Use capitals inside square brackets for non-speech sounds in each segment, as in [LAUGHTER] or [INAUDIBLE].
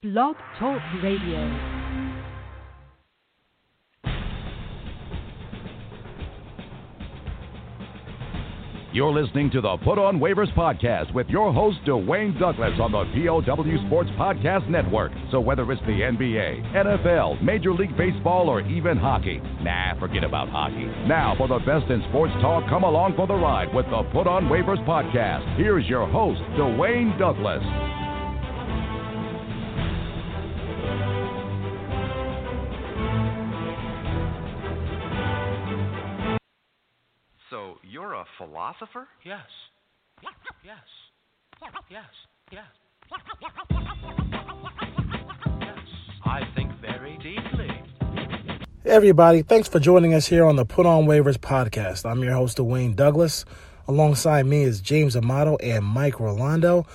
Blog Talk Radio. You're listening to the Put on Waivers podcast with your host, Dwayne Douglas, on the POW Sports Podcast Network. So, whether it's the NBA, NFL, Major League Baseball, or even hockey, nah, forget about hockey. Now, for the best in sports talk, come along for the ride with the Put on Waivers podcast. Here's your host, Dwayne Douglas. Philosopher? Yes. Yes. Yes. Yes. Yes. I think very deeply. Hey everybody, thanks for joining us here on the Put On Waivers podcast. I'm your host, Dwayne Douglas. Alongside me is James Amato and Mike Rolondo.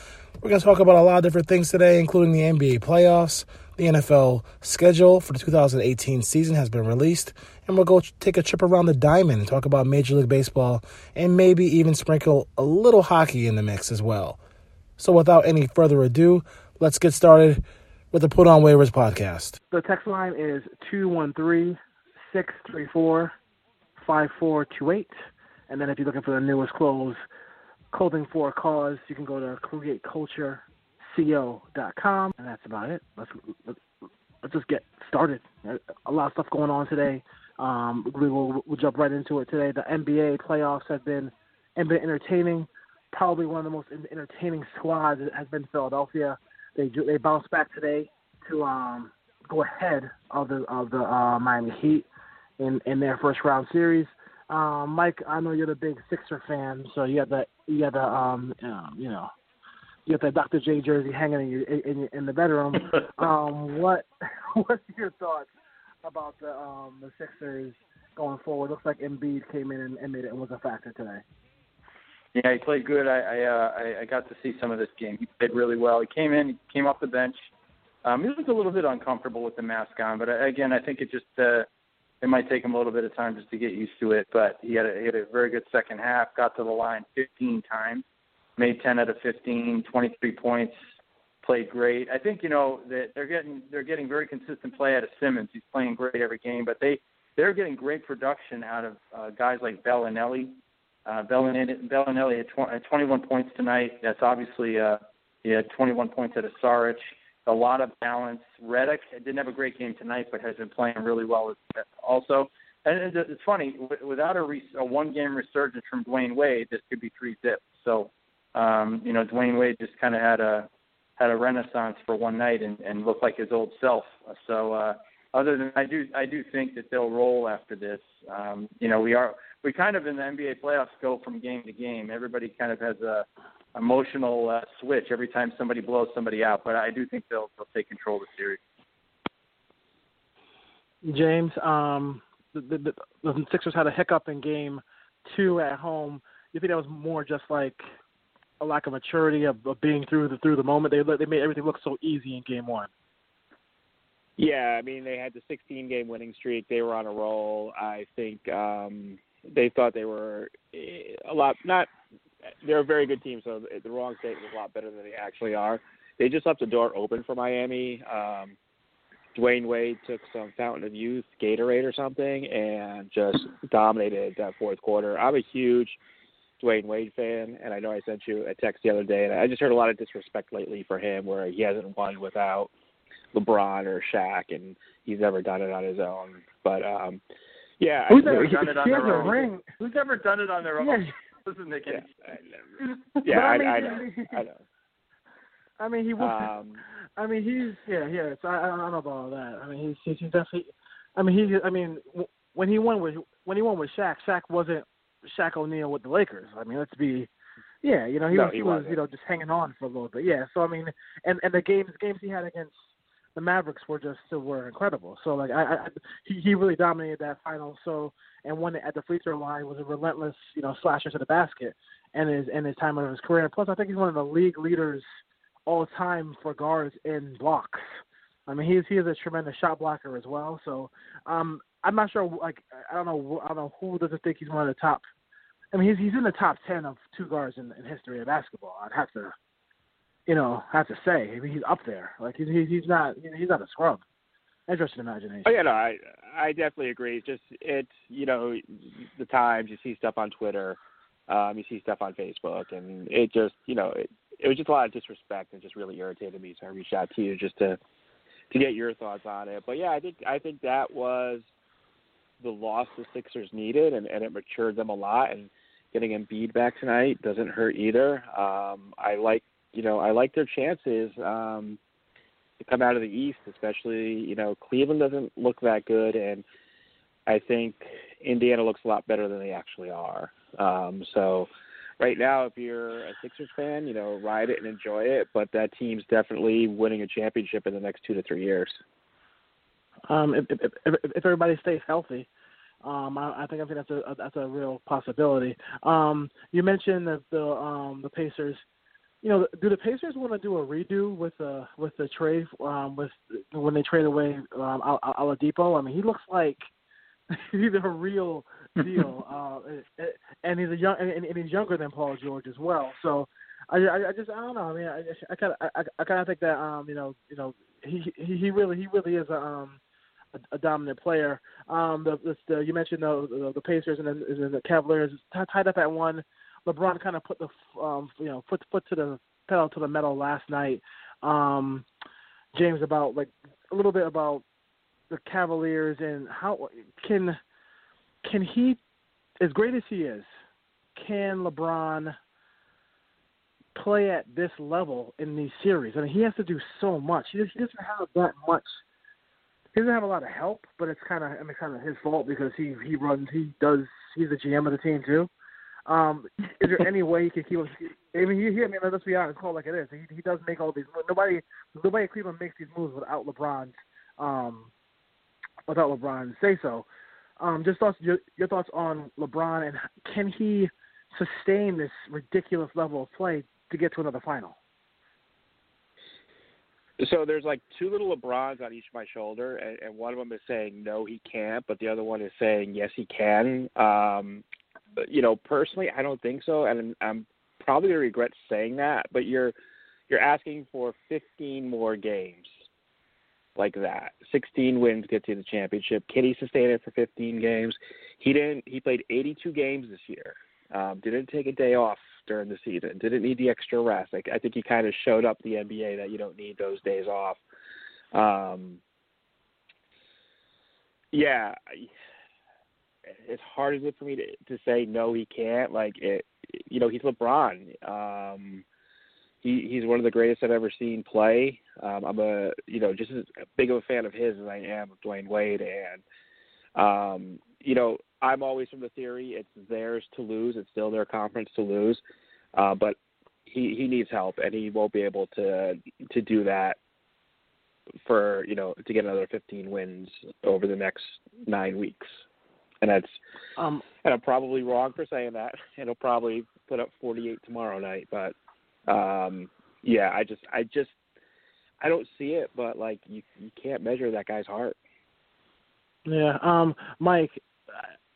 We're going to talk about a lot of different things today, including the NBA playoffs, the NFL schedule for the 2018 season has been released, and we'll go take a trip around the diamond and talk about Major League Baseball and maybe even sprinkle a little hockey in the mix as well. So, without any further ado, let's get started with the Put On Waivers podcast. The text line is 213 634 5428. And then if you're looking for the newest clothes, clothing for a cause, you can go to createcultureco.com. And that's about it. Let's, let's, let's just get started. A lot of stuff going on today. Um, we will we'll jump right into it today. The NBA playoffs have been, have been entertaining. Probably one of the most entertaining squads has been Philadelphia. They they bounced back today to um, go ahead of the of the uh, Miami Heat in in their first round series. Um, Mike, I know you're the big Sixer fan, so you got the you got the um, um you know you got the Dr. J jersey hanging in your in, in the bedroom. [LAUGHS] um, what [LAUGHS] what's your thoughts about the um the Sixers going forward? Looks like Embiid came in and, and made it and was a factor today. Yeah, he played good. I I, uh, I I got to see some of this game. He played really well. He came in, he came off the bench. Um, he was a little bit uncomfortable with the mask on, but uh, again, I think it just uh, it might take him a little bit of time just to get used to it. But he had a, he had a very good second half. Got to the line 15 times, made 10 out of 15, 23 points. Played great. I think you know that they're getting they're getting very consistent play out of Simmons. He's playing great every game, but they they're getting great production out of uh, guys like Bellinelli. Uh, Bellinelli, Bellinelli had, tw- had 21 points tonight. That's obviously uh, he had 21 points at a Saric. A lot of balance. Redick didn't have a great game tonight, but has been playing really well also. And it's funny, without a, re- a one-game resurgence from Dwyane Wade, this could be three zips. So, um, you know, Dwyane Wade just kind of had a had a renaissance for one night and, and looked like his old self. So, uh, other than I do, I do think that they'll roll after this. Um, you know, we are we kind of in the NBA playoffs go from game to game. Everybody kind of has a emotional uh, switch every time somebody blows somebody out, but I do think they'll they'll take control of the series. James, um, the, the, the Sixers had a hiccup in game two at home. You think that was more just like a lack of maturity of, of being through the through the moment? They they made everything look so easy in game one. Yeah, I mean they had the 16 game winning streak. They were on a roll. I think um they thought they were eh, a lot not they're a very good team, so the wrong statement is a lot better than they actually are. They just left the door open for Miami. Um Dwyane Wade took some Fountain of Youth Gatorade or something and just dominated that fourth quarter. I'm a huge Dwyane Wade fan, and I know I sent you a text the other day, and I just heard a lot of disrespect lately for him, where he hasn't won without LeBron or Shaq, and he's never done it on his own. But um yeah, Who's I, ever done it on their own? ring. Who's ever done it on their own? Yeah. Doesn't make any yeah. I, [LAUGHS] yeah, I, But I, know, mean, I know. I mean, he was. Um, [LAUGHS] I mean, he's yeah, yeah. So I, I don't know about all that. I mean, he's he's definitely. I mean, he. I mean, w- when he won with when he won with Shaq, Shaq wasn't Shaq O'Neal with the Lakers. I mean, let's be. Yeah, you know, he No, was he was you know just hanging on for a little bit. Yeah, so I mean, and and the games games he had against the Mavericks were just were incredible. So like I, I he he really dominated that final. So and it at the free throw line was a relentless you know slasher to the basket and his and his time of his career. Plus, I think he's one of the league leaders all time for guards in blocks. I mean, he's he is a tremendous shot blocker as well. So um, I'm not sure. Like I don't know. I don't know who doesn't think he's one of the top. I mean, he's he's in the top ten of two guards in, in history of basketball. I'd have to you know, have to say. I mean, he's up there. Like he's he's not he's not a scrub. Interesting imagination. Oh yeah, no, I I definitely agree. It's just it's you know the times you see stuff on Twitter, um, you see stuff on Facebook, and it just you know it, it was just a lot of disrespect and just really irritated me. So I reached out to you just to to get your thoughts on it. But yeah, I think I think that was the loss the Sixers needed, and, and it matured them a lot. And getting Embiid back tonight doesn't hurt either. Um, I like you know I like their chances. Um, to come out of the East, especially you know Cleveland doesn't look that good, and I think Indiana looks a lot better than they actually are. Um, so right now, if you're a Sixers fan, you know ride it and enjoy it, but that team's definitely winning a championship in the next two to three years. Um, if, if, if, if everybody stays healthy, um, I, I think I think that's a that's a real possibility. Um, you mentioned that the um, the Pacers you know, do the Pacers want to do a redo with the with the trade um, with when they trade away um, Oladipo? I mean, he looks like [LAUGHS] he's a real deal, [LAUGHS] uh, and he's a young and, and he's younger than Paul George as well. So, I, I, I just I don't know. I mean, I I kind of I, I kind of think that um you know you know he he, he really he really is a um a, a dominant player. Um, the, the, the you mentioned the, the the Pacers and then the Cavaliers tied up at one. LeBron kind of put the um, you know foot foot to the pedal to the metal last night. Um, James about like a little bit about the Cavaliers and how can can he as great as he is, can LeBron play at this level in these series? I mean, he has to do so much. He doesn't have that much. He doesn't have a lot of help, but it's kind of I mean, kind of his fault because he he runs, he does, he's the GM of the team too. Um, is there any way he can keep? Us I mean, he, he, I mean, let's be honest, call like it is. He, he does make all these. Nobody, nobody in Cleveland makes these moves without LeBron's, um, without LeBron say so. Um, just thoughts, your, your thoughts on LeBron and can he sustain this ridiculous level of play to get to another final? So there's like two little LeBrons on each of my shoulder, and, and one of them is saying no, he can't, but the other one is saying yes, he can. Um, you know, personally, I don't think so, and I'm probably gonna regret saying that. But you're you're asking for 15 more games like that. 16 wins gets you the championship. Can he sustain it for 15 games? He didn't. He played 82 games this year. Um, didn't take a day off during the season. Didn't need the extra rest. Like I think he kind of showed up the NBA that you don't need those days off. Um, yeah, as hard as it for me to to say no, he can't. Like it, you know, he's LeBron. Um, he he's one of the greatest I've ever seen play. Um, I'm a you know just as big of a fan of his as I am of Dwyane Wade, and um, you know I'm always from the theory it's theirs to lose. It's still their conference to lose, uh, but he he needs help, and he won't be able to to do that for you know to get another 15 wins over the next nine weeks and that's um, and I'm probably wrong for saying that. [LAUGHS] And he'll probably put up 48 tomorrow night, but um, yeah, I just I just I don't see it, but like you you can't measure that guy's heart. Yeah, um, Mike,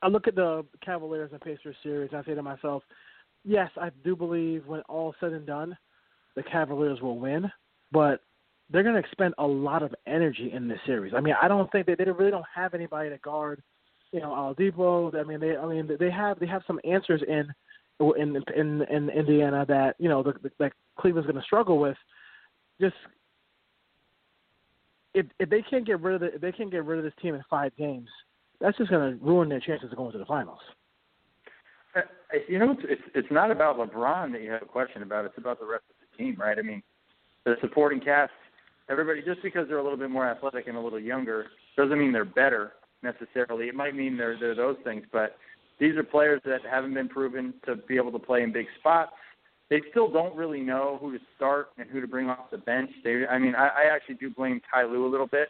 I look at the Cavaliers and Pacers series, and I say to myself, yes, I do believe when all said and done, the Cavaliers will win, but they're going to expend a lot of energy in this series. I mean, I don't think they they really don't have anybody to guard you know Oladipo. I mean, they I mean they have they have some answers in in in, in Indiana that you know the, the, that Cleveland's going to struggle with. Just if if they can't get rid of the, if they can't get rid of this team in five games, that's just going to ruin their chances of going to the finals. Uh, you know, it's, it's not about LeBron that you have a question about. It's about the rest of the team, right? I mean, the supporting cast. Everybody, just because they're a little bit more athletic and a little younger, doesn't mean they're better necessarily. It might mean they're, they're those things, but these are players that haven't been proven to be able to play in big spots. They still don't really know who to start and who to bring off the bench. They, I mean, I, I actually do blame Ty Lue a little bit.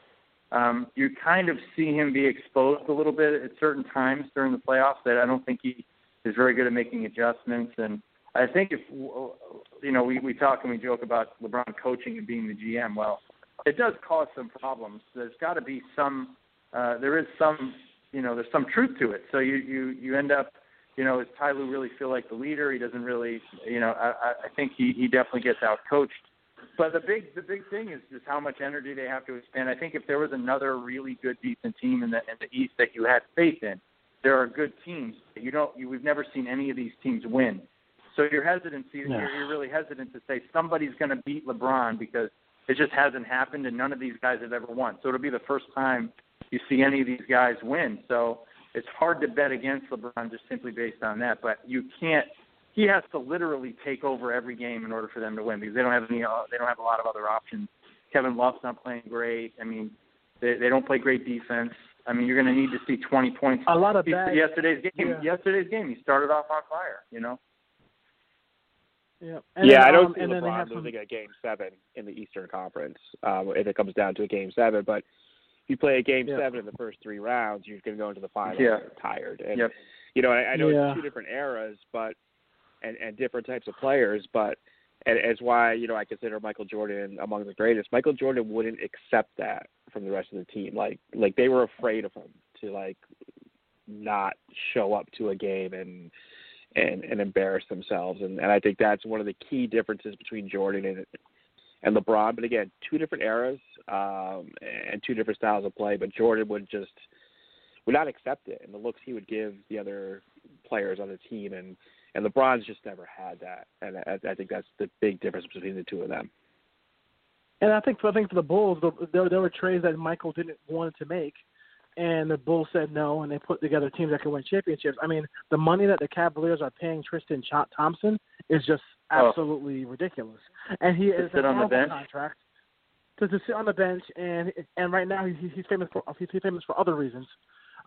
Um, you kind of see him be exposed a little bit at certain times during the playoffs that I don't think he is very good at making adjustments. And I think if you know, we we talk and we joke about LeBron coaching and being the GM. Well, it does cause some problems. There's got to be some uh, there is some, you know, there's some truth to it. So you you you end up, you know, does Ty Lue really feel like the leader? He doesn't really, you know, I I think he he definitely gets out coached But the big the big thing is just how much energy they have to expend. I think if there was another really good decent team in the in the East that you had faith in, there are good teams. You don't you, we've never seen any of these teams win. So your hesitancy Yeah. you're, you're really hesitant to say somebody's going to beat LeBron because it just hasn't happened and none of these guys have ever won. So it'll be the first time you see any of these guys win. So it's hard to bet against LeBron just simply based on that. But you can't. He has to literally take over every game in order for them to win because they don't have any. Uh, they don't have a lot of other options. Kevin Love's not playing great. I mean, they they don't play great defense. I mean, you're going to need to see 20 points. A lot of He- bad. yesterday's game. yeah. Yesterday's game, he started off on fire. You know. Yeah, and yeah, then, I don't um, see and then they have LeBron some, losing a game seven in the Eastern Conference um, if it comes down to a game seven. But if you play a game Yeah. seven in the first three rounds, you're going to go into the final Yeah. tired. And Yep. you know, I, I know Yeah. it's two different eras, but and and different types of players, but and it's why you know I consider Michael Jordan among the greatest. Michael Jordan wouldn't accept that from the rest of the team. Like like they were afraid of him to like not show up to a game and and and embarrass themselves. And and I think that's one of the key differences between Jordan and and LeBron. But again, two different eras um, and two different styles of play. But Jordan would just would not accept it, and the looks he would give the other players on the team, and and LeBron's just never had that. And I, I think that's the big difference between the two of them. And I think for I think for the Bulls, the, there there were trades that Michael didn't want to make, and the Bulls said no, and they put together teams that can win championships. I mean, the money that the Cavaliers are paying Tristan Ch- Thompson is just Oh. absolutely ridiculous, and he is sit a on the bench? contract. To, to sit on the bench, and and right now he's he's famous for he's famous for other reasons,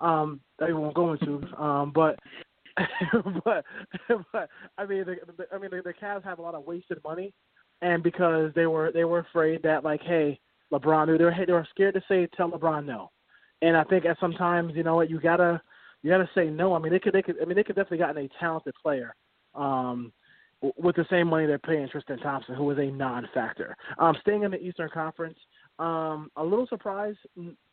um, that we won't go into. Um, but [LAUGHS] but but I mean the, the I mean the, the Cavs have a lot of wasted money, and because they were they were afraid that like hey LeBron they were they were scared to say tell LeBron no, and I think at sometimes you know what you gotta you gotta say no. I mean they could they could I mean they could definitely gotten a talented player. Um, with the same money they're paying Tristan Thompson, who is a non-factor. Um, staying in the Eastern Conference, um, a little surprised,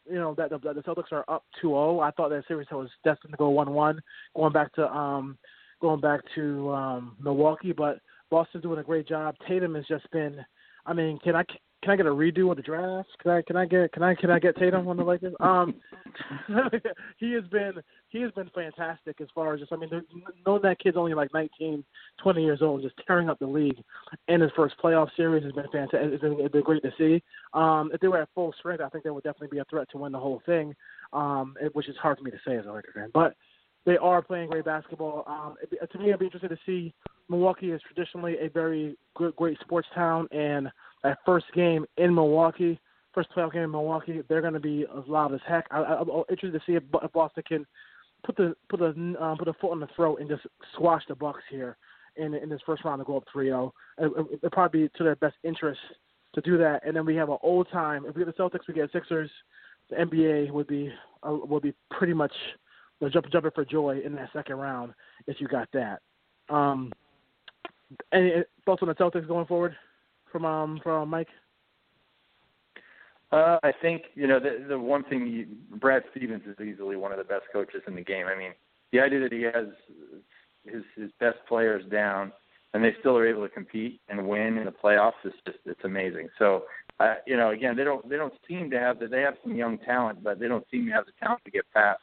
you know, that the, the Celtics are up 2-0. I thought that series was destined to go 1-1, going back to um, going back to um, Milwaukee, but Boston's doing a great job. Tatum has just been. I mean, can I can I get a redo of the draft? Can I can I get can I can I get Tatum on the Lakers? Um, [LAUGHS] he has been he has been fantastic as far as just I mean, knowing that kid's only like 19, 20 years old, just tearing up the league in his first playoff series has been fantastic. It's been, it's been great to see. Um, if they were at full strength, I think they would definitely be a threat to win the whole thing, um, it- which is hard for me to say as a Lakers fan, but. They are playing great basketball. Um, it'd to me, I'd be interested to see. Milwaukee is traditionally a very great sports town, and that first game in Milwaukee, first playoff game in Milwaukee, they're going to be as loud as heck. I, I, I'm interested to see if, Boston can put the put a um, put a foot on the throat and just squash the Bucks here in in this first round to go up 3-0. It, it, it'd probably be to their best interest to do that. And then we have an old time. If we get the Celtics, we get Sixers. The NBA would be uh, would be pretty much you jumping jumping for joy in that second round if you got that. Um, any thoughts on the Celtics going forward from um from Mike? Uh, I think you know the the one thing you, Brad Stevens is easily one of the best coaches in the game. I mean, the idea that he has his his best players down and they still are able to compete and win in the playoffs is just it's amazing. So, uh, you know, again, they don't they don't seem to have that they have some young talent, but they don't seem to have the talent to get past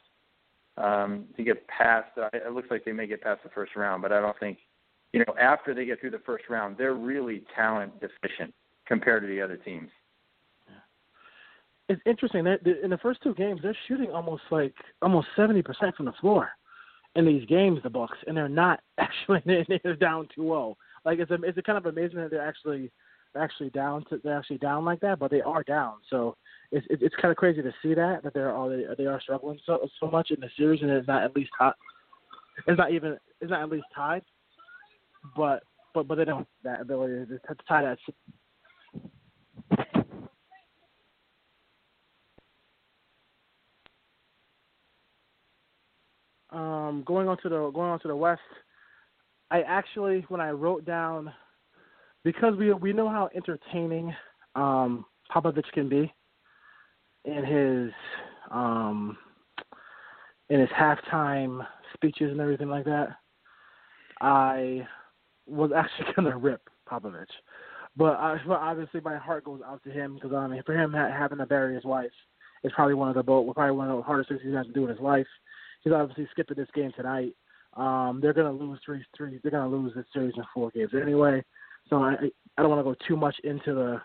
um, to get past. Uh, it looks like they may get past the first round, but I don't think you know after they get through the first round, they're really talent deficient compared to the other teams. It's interesting that in the first two games they're shooting almost like almost seventy percent from the floor in these games, the Bucks, and they're not [LAUGHS] actually they're down 2-0. Like it's it's kind of amazing that they're actually actually down to they're actually down like that, but they are down. So it's it's, kind of crazy to see that that they're all they, they are struggling so so much in the series, and it's not at least hot. It's not even it's not at least tied, but but but they don't have that ability to, to tie that. Um, going on to the going on to the West, I actually when I wrote down because we we know how entertaining um, Popovich can be in his um, in his halftime speeches and everything like that. I was actually [LAUGHS] gonna rip Popovich. but, uh, but obviously my heart goes out to him because I mean, for him having to bury his wife is probably one of the probably one of the hardest things he's had to do in his life. He's obviously skipping this game tonight. Um, they're going to lose three, three. They're going to lose this series in four games anyway. So I, I don't want to go too much into the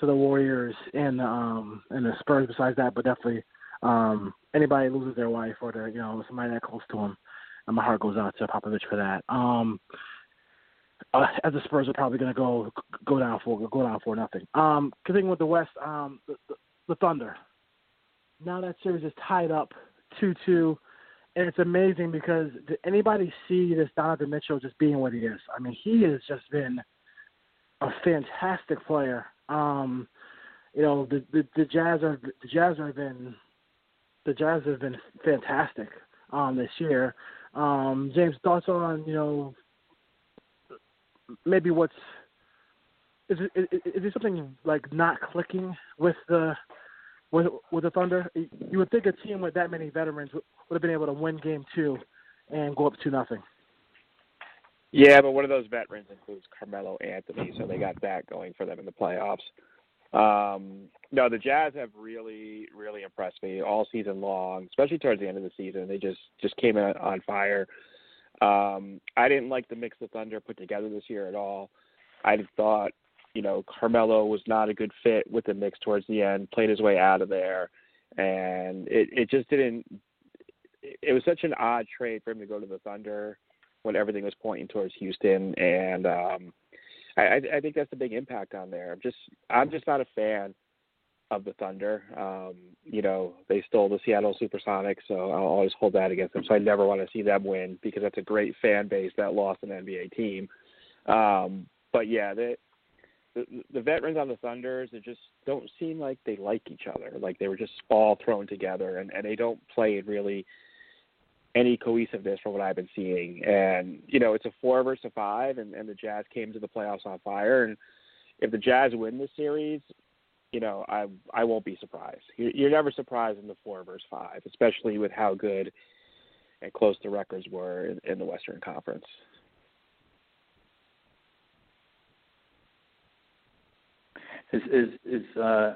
to the Warriors and um and the Spurs. Besides that, but definitely um anybody loses their wife or their you know somebody that close to them, and my heart goes out to Popovich for that. Um, uh, as the Spurs are probably going to go go down for go down for nothing. Um, continuing with the West, um, the, the, the Thunder. Now that series is tied up two two and it's amazing because did anybody see this Donovan Mitchell just being what he is? I mean, he has just been a fantastic player. Um, you know, the, the the Jazz are the Jazz have been the Jazz have been fantastic um this year. Um, James, thoughts on you know maybe what's is it is, is there something like not clicking with the with with the Thunder? You would think a team with that many veterans would have been able to win game two and go up two nothing. Yeah, but one of those veterans includes Carmelo Anthony, so they got that going for them in the playoffs. Um, no, the Jazz have really, really impressed me all season long, especially towards the end of the season. They just just came out on fire. Um, I didn't like the mix the Thunder put together this year at all. I thought, you know, Carmelo was not a good fit with the mix towards the end. Played his way out of there, and it it just didn't it was such an odd trade for him to go to the Thunder when everything was pointing towards Houston, and um, I, I think that's a big impact on there. I'm just I'm just not a fan of the Thunder. Um, you know, they stole the Seattle SuperSonics, so I'll always hold that against them. So I never want to see them win because that's a great fan base that lost an NBA team. Um, but yeah, the, the the veterans on the Thunders, it just don't seem like they like each other. Like they were just all thrown together, and and they don't play in really any cohesiveness from what I've been seeing. And you know, it's a four versus a five, and, and the Jazz came to the playoffs on fire. And if the Jazz win this series, you know, I I won't be surprised. You're, you're never surprised in the four versus five, especially with how good and close the records were in, in the Western Conference. Is is is uh,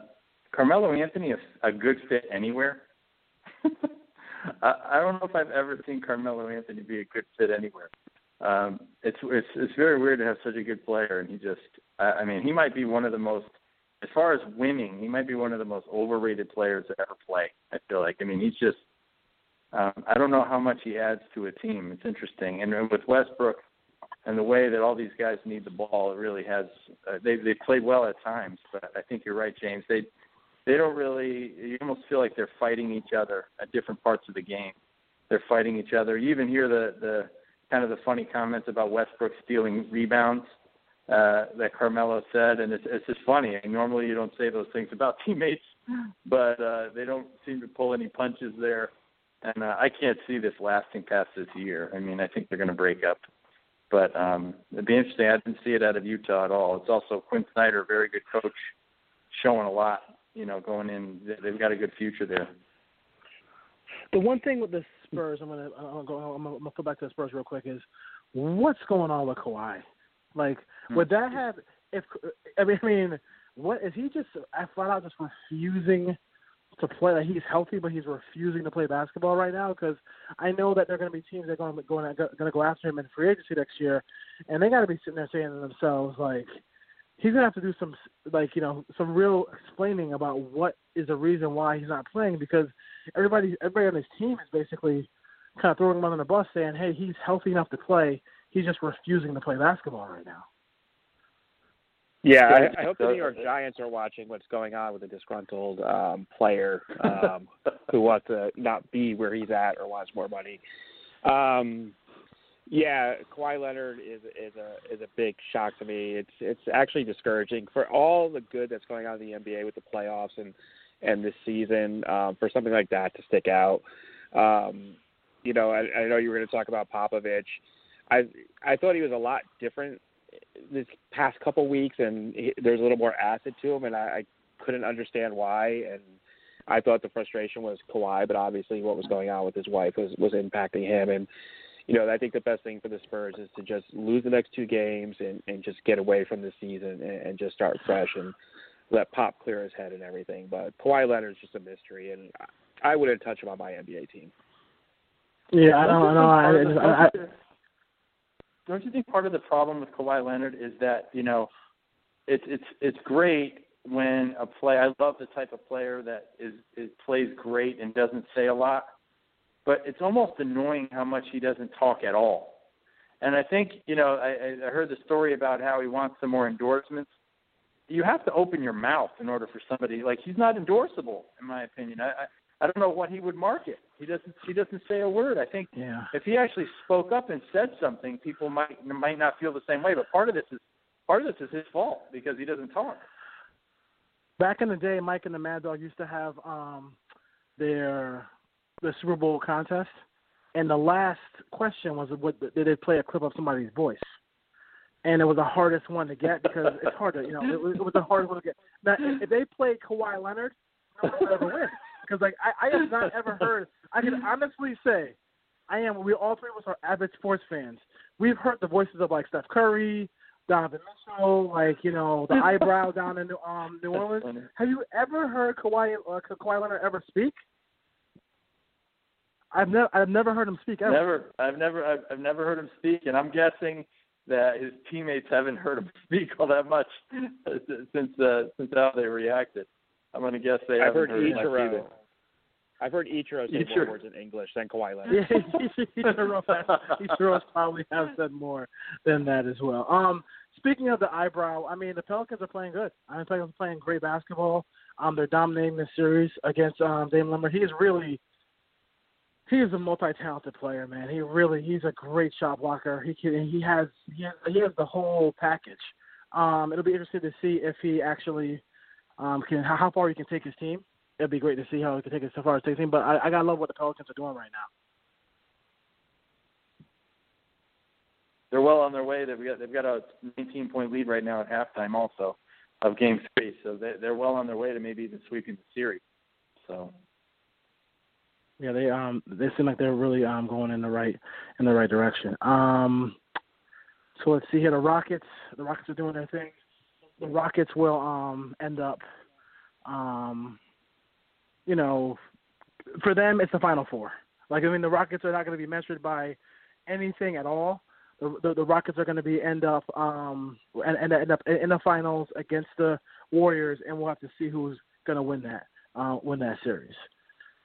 Carmelo Anthony a, a good fit anywhere? [LAUGHS] I, I don't know if I've ever seen Carmelo Anthony be a good fit anywhere. Um, it's it's it's very weird to have such a good player, and he just I, I mean he might be one of the most as far as winning, he might be one of the most overrated players to ever play. I feel like I mean he's just um, I don't know how much he adds to a team. It's interesting, and, with Westbrook and the way that all these guys need the ball, it really has. Uh, they they played well at times, but I think you're right, James. They they don't really. You almost feel like they're fighting each other at different parts of the game. They're fighting each other. You even hear the the kind of the funny comments about Westbrook stealing rebounds uh, that Carmelo said, and it's it's just funny. And normally you don't say those things about [LAUGHS] teammates, but uh, they don't seem to pull any punches there. And uh, I can't see this lasting past this year. I mean, I think they're going to break up. But um, it'd be interesting. I didn't see it out of Utah at all. It's also Quin Snyder, a very good coach, showing a lot you know, going in, they've got a good future there. The one thing with the Spurs, I'm gonna, I'm gonna, I'm gonna go back to the Spurs real quick. Is what's going on with Kawhi? Like, hmm. would that have? If I mean, [LAUGHS] I mean, what is he just I flat out just refusing to play? Like he's healthy, but he's refusing to play basketball right now. Because I know that there are going to be teams that are going to going to go after him in free agency next year, and they got to be sitting there saying to themselves like, he's gonna have to do some like you know some real explaining about what is the reason why he's not playing because everybody everybody on his team is basically kind of throwing him under the bus saying hey he's healthy enough to play he's just refusing to play basketball right now. Yeah, I, I hope the New York Giants are watching what's going on with a disgruntled um, player um, who wants to not be where he's at or wants more money. Um, yeah, Kawhi Leonard is is a is a big shock to me. It's it's actually discouraging for all the good that's going on in the NBA with the playoffs and and this season um, for something like that to stick out. Um, you know, I, I know you were going to talk about Popovich. I I thought he was a lot different this past couple weeks, and he, there's a little more acid to him, and I, I couldn't understand why. And I thought the frustration was Kawhi, but obviously what was going on with his wife was was impacting him. And you know, I think the best thing for the Spurs is to just lose the next two games and, and just get away from the season and, and just start fresh and let Pop clear his head and everything. But Kawhi Leonard's just a mystery, and I wouldn't touch him on my NBA team. Yeah, I don't know. I, I, I, don't you think part of the problem with Kawhi Leonard is that you know, it's it's it's great when a play. I love the type of player that is, is plays great and doesn't say a lot, but it's almost annoying how much he doesn't talk at all. And I think you know, I, I heard the story about how he wants some more endorsements. You have to open your mouth in order for somebody like he's not endorsable, in my opinion. I, I I don't know what he would market. He doesn't. He doesn't say a word. I think yeah. if he actually spoke up and said something, people might might not feel the same way. But part of this is part of this is his fault because he doesn't talk. Back in the day, Mike and the Mad Dog used to have um their the Super Bowl contest, and the last question was what did they play a clip of somebody's voice, and it was the hardest one to get because it's hard to you know it was, it was the hardest one to get. Now if they played Kawhi Leonard, no one would ever win because like I, I have not ever heard. I can honestly say, I am. We all three of us are avid sports fans. We've heard the voices of like Steph Curry, Donovan Mitchell, like you know the eyebrow [LAUGHS] down in um, New Orleans. Have you ever heard Kawhi uh, Kawhi Leonard ever speak? I've never I've never heard him speak ever. Never. I've never I've, I've never heard him speak, and I'm guessing that his teammates haven't heard him [LAUGHS] speak all that much [LAUGHS] since uh, since how they reacted. I'm going to guess they I've haven't heard, heard Ichiro. either. I've heard Ichiro say Ichiro. more words in English than Kawhi Leonard. Yeah, Ichiro, Ichiro's probably have said more than that as well. Um, speaking of the eyebrow, I mean the Pelicans are playing good. I mean, Pelicans are playing great basketball. Um, they're dominating the series against um Dame Lillard. He is really he is a multi-talented player, man. He really he's a great shot blocker. He can he has he has, he has the whole package. Um, it'll be interesting to see if he actually um can how far he can take his team. It'd be great to see how he can take it so far as take his team. But I, I gotta love what the Pelicans are doing right now. They're well on their way. They've got they've got a 19 point lead right now at halftime, also of game three. So they, they're well on their way to maybe even sweeping the series. So Yeah, they um they seem like they're really um going in the right in the right direction. Um so let's see here the Rockets the Rockets are doing their thing. The Rockets will um end up um you know for them it's the final four. Like I mean the Rockets are not going to be measured by anything at all. The, the, the Rockets are going to be end up um and, and end up in the finals against the Warriors and we'll have to see who's going to win that uh win that series.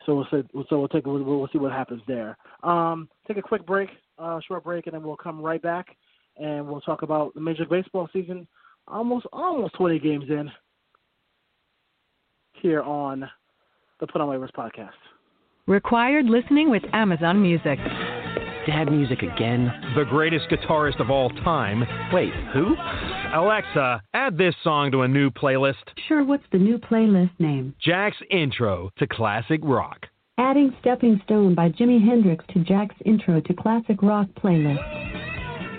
So we'll see, so we'll take we'll, we'll see what happens there. Um, take a quick break, uh, short break, and then we'll come right back and we'll talk about the Major League Baseball season. Almost almost 20 games in here on the Put on Waivers podcast. Required listening with Amazon Music. Dad music again? The greatest guitarist of all time. Wait, who? Alexa, add this song to a new playlist. Sure, what's the new playlist name? Jack's Intro to Classic Rock. Adding Stepping Stone by Jimi Hendrix to Jack's Intro to Classic Rock playlist.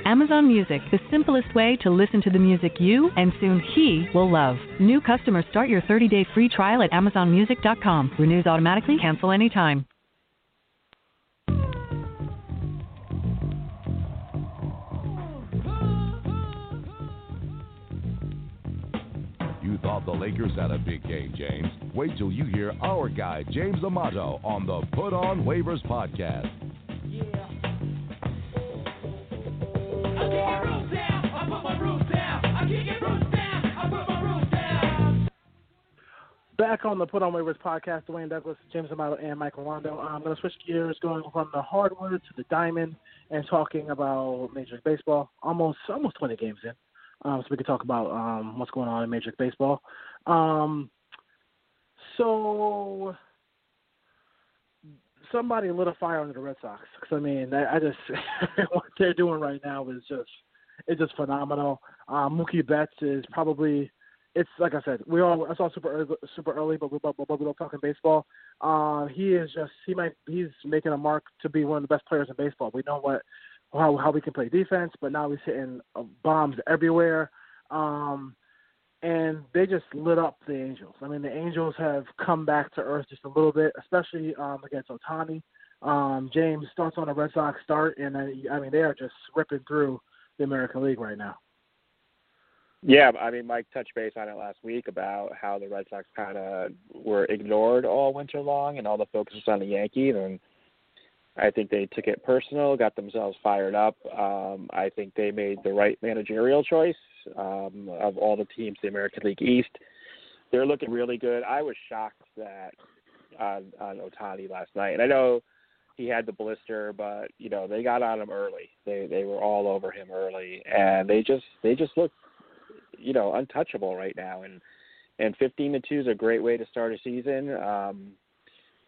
Amazon Music, the simplest way to listen to the music you and soon he will love. New customers start your 30-day free trial at amazonmusic.com. Renews automatically, cancel anytime. You thought the Lakers had a big game, James. Wait till you hear our guy, James Amato, on the Put On Waivers podcast. Back on the Put on Waivers podcast, Dwayne Douglas, James Amato, and Michael Rolondo. I'm going to switch gears, going from the hardwood to the diamond, and talking about Major League Baseball. Almost almost 20 games in, um, so we can talk about um, what's going on in Major League Baseball. Um, so somebody lit a fire under the Red Sox because I mean I, I just [LAUGHS] what they're doing right now is just it's just phenomenal. Um, Mookie Betts is probably it's like I said we all I saw super early, super early, but we but, but we don't talking baseball. Uh, he is just he might he's making a mark to be one of the best players in baseball. We know what how how we can play defense, but now he's hitting uh, bombs everywhere. Um, and they just lit up the Angels. I mean, the Angels have come back to earth just a little bit, especially um, against Ohtani. Um, James, starts on the Red Sox start, and uh, I mean they are just ripping through the American League right now. Yeah, I mean, Mike touched base on it last week about how the Red Sox kind of were ignored all winter long, and all the focus was on the Yankees, and I think they took it personal, got themselves fired up. Um, I think they made the right managerial choice um, of all the teams, the American League East. They're looking really good. I was shocked that on on Ohtani last night, and I know he had the blister, but you know they got on him early. They they were all over him early, and they just they just look you know untouchable right now. And and 15 to two is a great way to start a season. Um,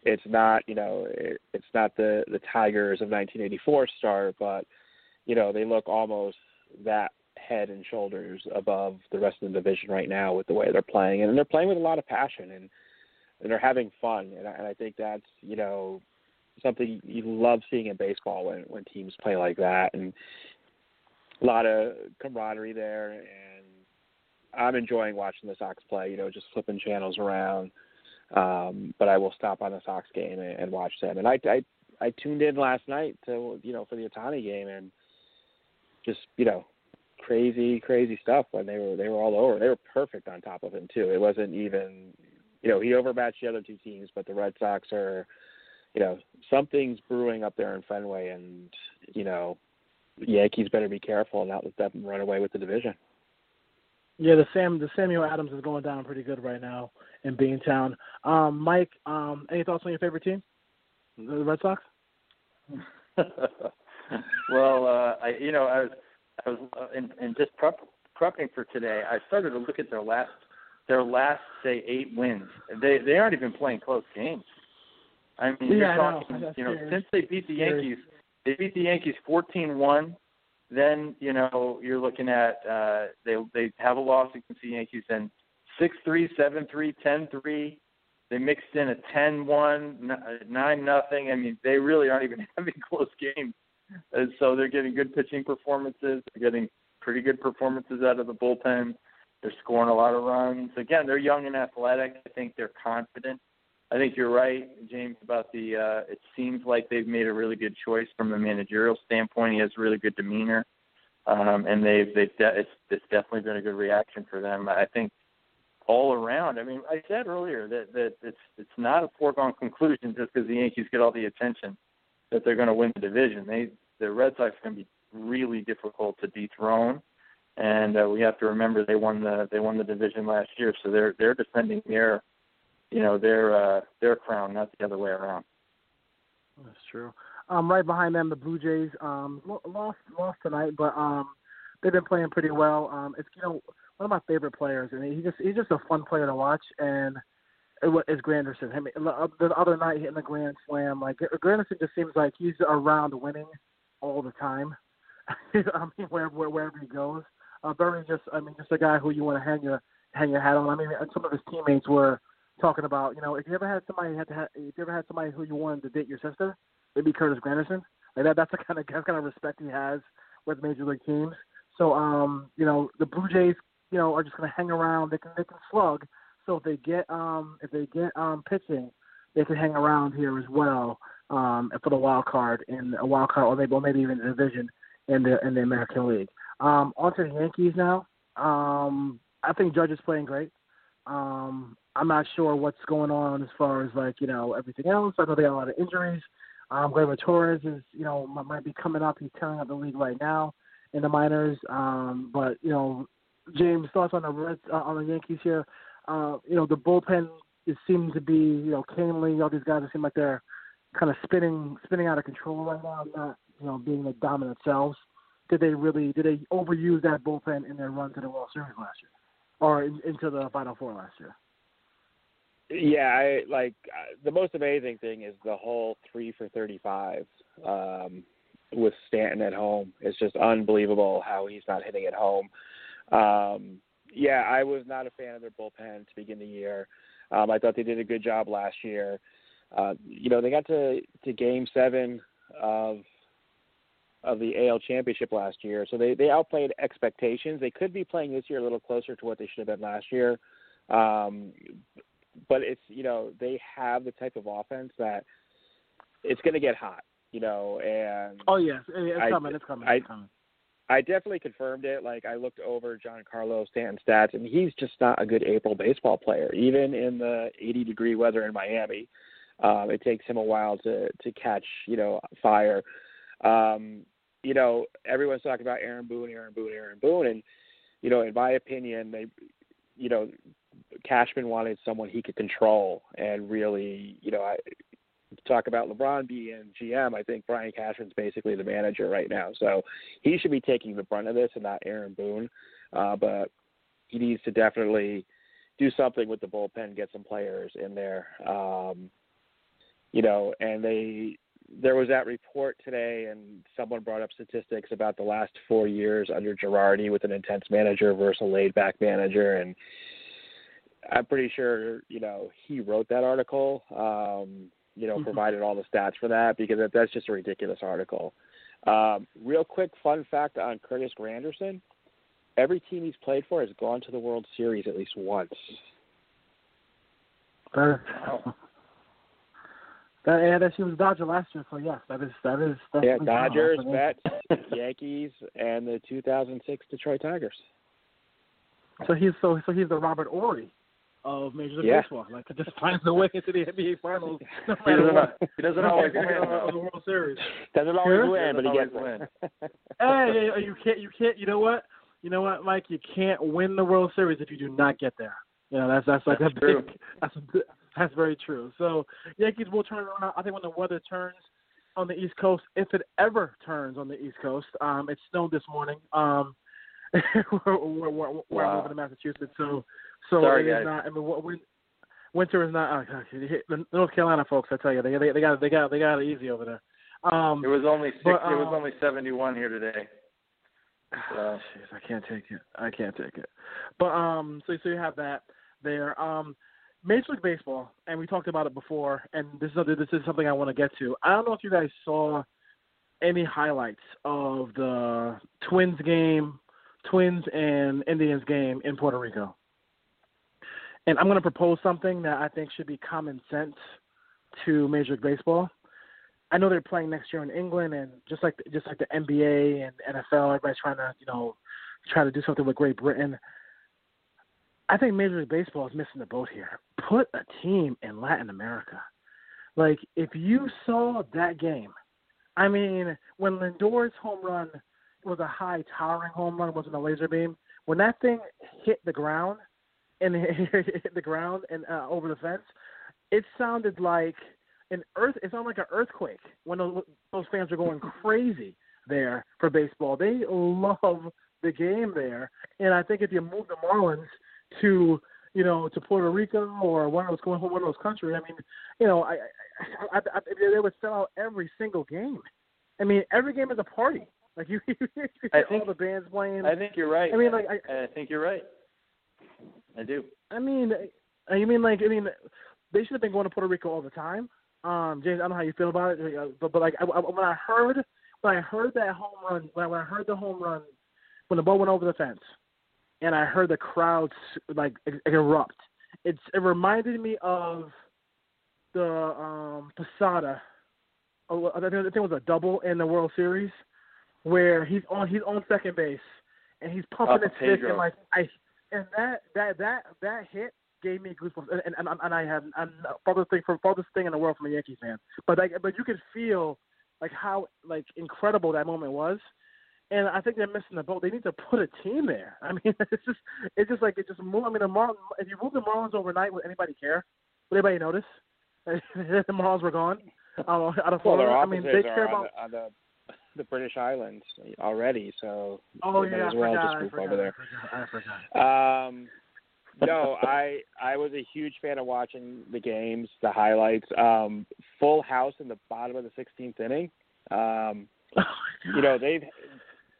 it's not you know it, it's not the the Tigers of 1984 start, but you know they look almost that head and shoulders above the rest of the division right now with the way they're playing, and they're playing with a lot of passion and and they're having fun, and I, and I think that's you know something you love seeing in baseball when when teams play like that, and a lot of camaraderie there, and I'm enjoying watching the Sox play. You know, just flipping channels around. Um, but I will stop on the Sox game and, and watch them. And I, I I tuned in last night to you know for the Ohtani game and just you know crazy crazy stuff when they were they were all over. They were perfect on top of him too. It wasn't even you know he overmatched the other two teams, but the Red Sox are you know something's brewing up there in Fenway, and you know Yankees better be careful and not let them run away with the division. Yeah, the Sam the Samuel Adams is going down pretty good right now in Beantown. Um, Mike, um, any thoughts on your favorite team, the Red Sox? [LAUGHS] well, uh, I you know I was I was uh, in, in just prep, prepping for today. I started to look at their last their last say eight wins. They they aren't even playing close games. I mean, yeah, you're talking, know. you know, Scary. since they beat the Scary. Yankees, they beat the Yankees fourteen one. Then you know you're looking at uh, they they have a loss against the Yankees, and six three, seven three, ten three. They mixed in a ten one, nine nothing. I mean, they really aren't even [LAUGHS] having close games, and so they're getting good pitching performances. They're getting pretty good performances out of the bullpen. They're scoring a lot of runs. Again, they're young and athletic. I think they're confident. I think you're right, James, about the. Uh, it seems like they've made a really good choice from a managerial standpoint. He has really good demeanor, um, and they've they've de- it's it's definitely been a good reaction for them. I think all around. I mean, I said earlier that that it's it's not a foregone conclusion just because the Yankees get all the attention that they're going to win the division. They the Red Sox are going to be really difficult to dethrone, and uh, we have to remember they won the they won the division last year, so they're they're defending their you know their uh, their crown, not the other way around. That's true. Um, right behind them, the Blue Jays um, lo- lost lost tonight, but um, they've been playing pretty well. Um, it's you know one of my favorite players, and he just he's just a fun player to watch. And is Granderson. I mean, the the other night hitting the grand slam, like Granderson just seems like he's around winning all the time. [LAUGHS] I mean, wherever wherever he goes, uh, Bernie's just I mean just a guy who you want to hang your hang your hat on. I mean, some of his teammates were talking about, you know, if you ever had somebody had to ha- if you ever had somebody who you wanted to date your sister, it'd be Curtis Granderson. Like that, that's the [LAUGHS] kind of that's kind of respect he has with major league teams. So, um, you know, the Blue Jays, you know, are just going to hang around. They can they can slug. So if they get um if they get um pitching, they can hang around here as well um for the wild card in a wild card or maybe or maybe even the division in the in the American League. Um, on to the Yankees now. Um, I think Judge is playing great. Um, I'm not sure what's going on as far as like you know everything else. I know they got a lot of injuries. Um, Torres is you know might, might be coming up. He's tearing up the league right now in the minors. Um, but you know, James thoughts on the Reds uh, on the Yankees here. Uh, you know the bullpen is seeming to be you know Kahnle. All these guys seem like they're kind of spinning spinning out of control right now, not you know being the dominant selves. Did they really did they overuse that bullpen in their run to the World Series last year, or in, into the Final Four last year? Yeah, I like uh, the most amazing thing is the whole three for thirty-five um, with Stanton at home. It's just unbelievable how he's not hitting at home. Um, yeah, I was not a fan of their bullpen to begin the year. Um, I thought they did a good job last year. Uh, you know, they got to to Game Seven of of the AL Championship last year, so they they outplayed expectations. They could be playing this year a little closer to what they should have been last year. Um, but it's you know they have the type of offense that it's going to get hot, you know, and Oh yes, it's I- coming. It's coming. I- It's coming. I definitely confirmed it. Like I looked over Giancarlo Stanton's stats, and he's just not a good April baseball player. Even in the 80 degree weather in Miami, um, it takes him a while to to catch you know fire. Um, you know, everyone's talking about Aaron Boone, Aaron Boone, Aaron Boone, and you know, in my opinion, they, you know, Cashman wanted someone he could control and really, you know, I talk about LeBron being GM. I think Brian Cashman's basically the manager right now, so he should be taking the brunt of this and not Aaron Boone. Uh, but he needs to definitely do something with the bullpen, get some players in there. Um, you know, and they there was that report today, and someone brought up statistics about the last four years under Girardi with an intense manager versus a laid back manager, and I'm pretty sure you know he wrote that article. Um, you know, Mhm. provided all the stats for that because that, that's just a ridiculous article. Um, real quick fun fact on Curtis Granderson: every team he's played for has gone to the World Series at least once. That, that, yeah, that she was Dodger last year. So yes, that is that is Yeah. Dodgers, Mets, Yankees, and the 2006 Detroit Tigers. So he's so so he's the Robert Horry of Major League Yeah. Baseball. Like just finds a way into the NBA Finals [LAUGHS] no He doesn't, what. he doesn't always win. Of the World Series. [LAUGHS] Doesn't always Sure. win, but he gets always it. [LAUGHS] Hey, hey, hey, you can't you can't you know what? You know what, Mike? You can't win the World Series if you do not get there. You know that's that's like That's a true. big that's that's very true. So Yankees will turn around. I think when the weather turns on the East Coast, if it ever turns on the East Coast, um, it snowed this morning. Um, where, where, where, where I Wow. live in Massachusetts, so so Sorry, it is not. I mean, what, win, winter is not. Uh, the North Carolina folks, I tell you, they they, they got they got they got it easy over there. Um, It was only six. But, it was um, only seventy-one here today. [SIGHS] So I can't take it. I can't take it. But um, so so you have that there. Um, Major League Baseball, and we talked about it before, and this is this is something I want to get to. I don't know if you guys saw any highlights of the Twins game, Twins and Indians game in Puerto Rico. And I'm going to propose something that I think should be common sense to Major League Baseball. I know they're playing next year in England, and just like just like the NBA and NFL, everybody's trying to you know try to do something with Great Britain. I think Major League Baseball is missing the boat here. Put a team in Latin America. Like if you saw that game, I mean, when Lindor's home run was a high towering home run, wasn't a laser beam. When that thing hit the ground and it hit the ground and uh, over the fence, it sounded like an earth. It sounded like an earthquake when those, those fans are going [LAUGHS] crazy there for baseball. They love the game there, and I think if you move the Marlins to you know to Puerto Rico or one of those going home one of those countries, I mean, you know, I, I, I, I they would sell out every single game. I mean, every game is a party. Like you, [LAUGHS] you I all think- the bands playing. I think you're right. I mean, like I, I think you're right. I do. I mean, I mean, like, I mean, they should have been going to Puerto Rico all the time. Um, James, I don't know how you feel about it, uh, but but like I, I, when I heard when I heard that home run, when I, when I heard the home run, when the ball went over the fence, and I heard the crowds like erupt, it's it reminded me of the um Posada. oh, I think it was a double in the World Series, where he's on he's on second base and he's pumping his of fist and like I and that that that that hit gave me goosebumps and and, and, and I have the farthest thing from farthest thing in the world from a Yankees fan, but like but you could feel like how like incredible that moment was. And I think they're missing the boat. They need to put a team there. [LAUGHS] I mean, it's just, it's just like it just move. I mean, the Marlins. If you move the Marlins overnight, would anybody care? Would anybody notice? [LAUGHS] the Marlins were gone. Um, out of Well, Florida. their I mean, they are care on, about. the, on the the British Islands already, so Oh yeah, as well forgot. just move over there. I forgot. I forgot. Um, no, I I was a huge fan of watching the games, the highlights. Um, full house in the bottom of the 16th inning. Um, [LAUGHS] you know they've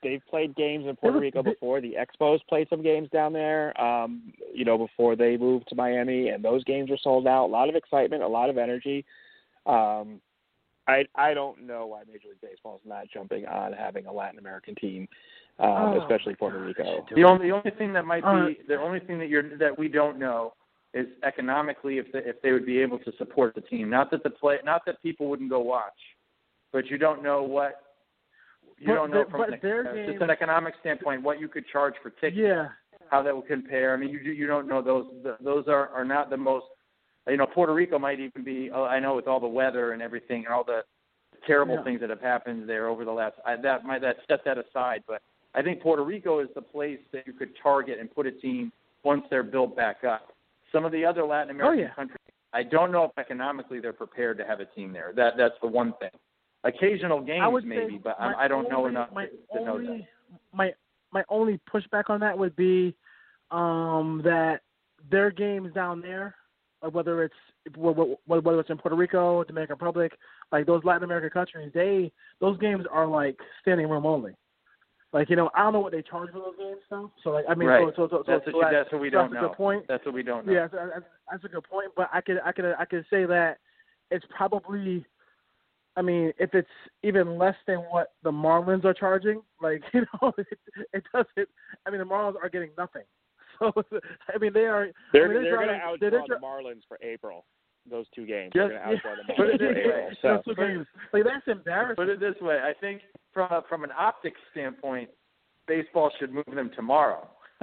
they've played games in Puerto Rico before. The Expos played some games down there. Um, you know before they moved to Miami, and those games were sold out. A lot of excitement, a lot of energy. Um, I I don't know why Major League Baseball is not jumping on having a Latin American team, um, Oh, especially Puerto Rico. The only the only thing that might be Uh, the only thing that you're that we don't know is economically if they, if they would be able to support the team. Not that the play, not that people wouldn't go watch, but you don't know what you But don't know the- from but an, their uh, game- just an economic standpoint what you could charge for tickets. Yeah. How that would compare. I mean, you you don't know those those are are not the most. You know, Puerto Rico might even be. oh, I know with all the weather and everything and all the terrible Yeah. things that have happened there over the last. I, that might that set that aside, but I think Puerto Rico is the place that you could target and put a team once they're built back up. Some of the other Latin American Oh, yeah. countries, I don't know if economically they're prepared to have a team there. That that's the one thing. Occasional games maybe, but I, I don't know enough to, to know that. My my only pushback on that would be um, that their games down there, like whether it's whether whether it's in Puerto Rico, Dominican Republic, like those Latin American countries, they those games are like standing room only. Like you know, I don't know what they charge for those games though. So like I mean, right. so so so, that's so, what, that's what we don't that's know. a good point. That's what we don't know. Yeah, that's, that's- that's a good point. But I could I could I could say that it's probably, I mean, if it's even less than what the Marlins are charging, like [LAUGHS] you know, it, it doesn't. I mean, the Marlins are getting nothing. [LAUGHS] So I mean, they are. They're I mean, they're going to driving- outdraw they're the dri- Marlins for April. Those two games. Just- they're going to outdraw the [LAUGHS] Marlins for this April. So Those two games. Like that's embarrassing. Put it this way, I think from a, from an optics standpoint, baseball should move them tomorrow. [LAUGHS]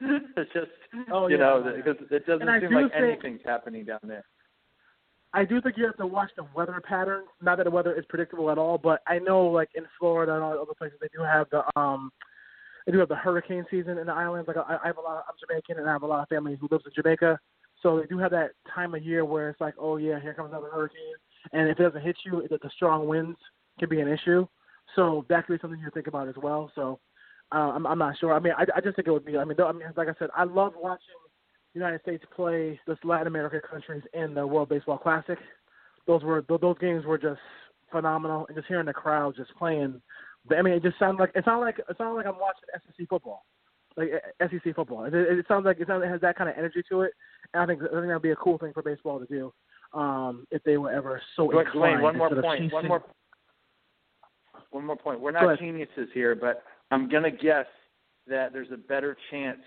it's just Oh, you yeah, know yeah. because it doesn't And seem do like think- anything's happening down there. I do think you have to watch the weather patterns. Not that the weather is predictable at all, but I know like in Florida and all other places they do have the um they do have the hurricane season in the islands. Like I, I have a lot. Of, I'm Jamaican and I have a lot of family who lives in Jamaica, so they do have that time of year where it's like, oh yeah, here comes another hurricane, and if it doesn't hit you, the, the strong winds can be an issue. So that could be something you think about as well. So uh, I'm, I'm not sure. I mean, I, I just think it would be. I mean, though- I mean, like I said, I love watching the United States play this Latin American countries in the World Baseball Classic. Those were those games were just phenomenal, and just hearing the crowd just playing. I mean, it just sounds like it sounded like it sounded like I'm watching SEC football, like uh, SEC football. It, it sounds like it sounds it has that kind of energy to it, and I think I think that'd be a cool thing for baseball to do. Um, if they were ever so Dwayne, inclined Dwayne, one more point. One chasing- more. One more point. We're not geniuses here, but I'm gonna guess that there's a better chance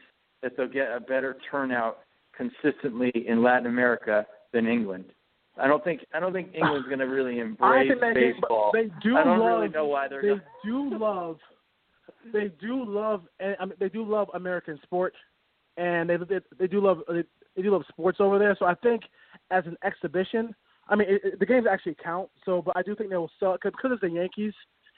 that they'll get a better turnout consistently in Latin America than England. I don't think I don't think England's gonna really [LAUGHS] embrace baseball. they do I don't love. really know why they're they not. do love. They do love. and I mean, they do love American sport, and they they, they do love they, they do love sports over there. So I think as an exhibition, I mean, it, it, the games actually count. So, but I do think they will sell because it's the Yankees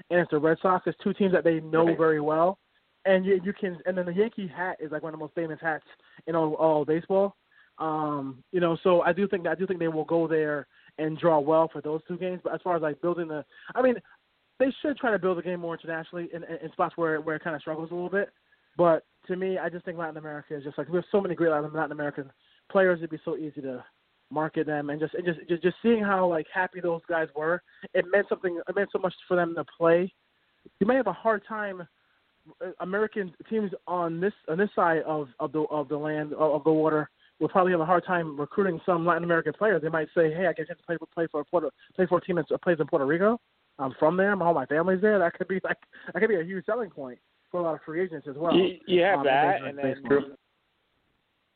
and it's the Red Sox. It's two teams that they know Right. very well, and you you can and then the Yankee hat is like one of the most famous hats in all, all baseball. Um, you know, so I do think I do think they will go there and draw well for those two games. But as far as like building the, I mean, they should try to build the game more internationally in, in, in spots where where it kind of struggles a little bit. But to me, I just think Latin America is just like we have so many great Latin American players. It'd be so easy to market them and just and just just just seeing how like happy those guys were. It meant something. It meant so much for them to play. You may have a hard time. uh, American teams on this on this side of of the of the land of the water will probably have a hard time recruiting some Latin American players. They might say, "Hey, I get a chance to play play for Puerto play for a team that plays in Puerto Rico. I'm from there. My all my family's there. That could be like that could be a huge selling point for a lot of free agents as well. You, you have um, that, and then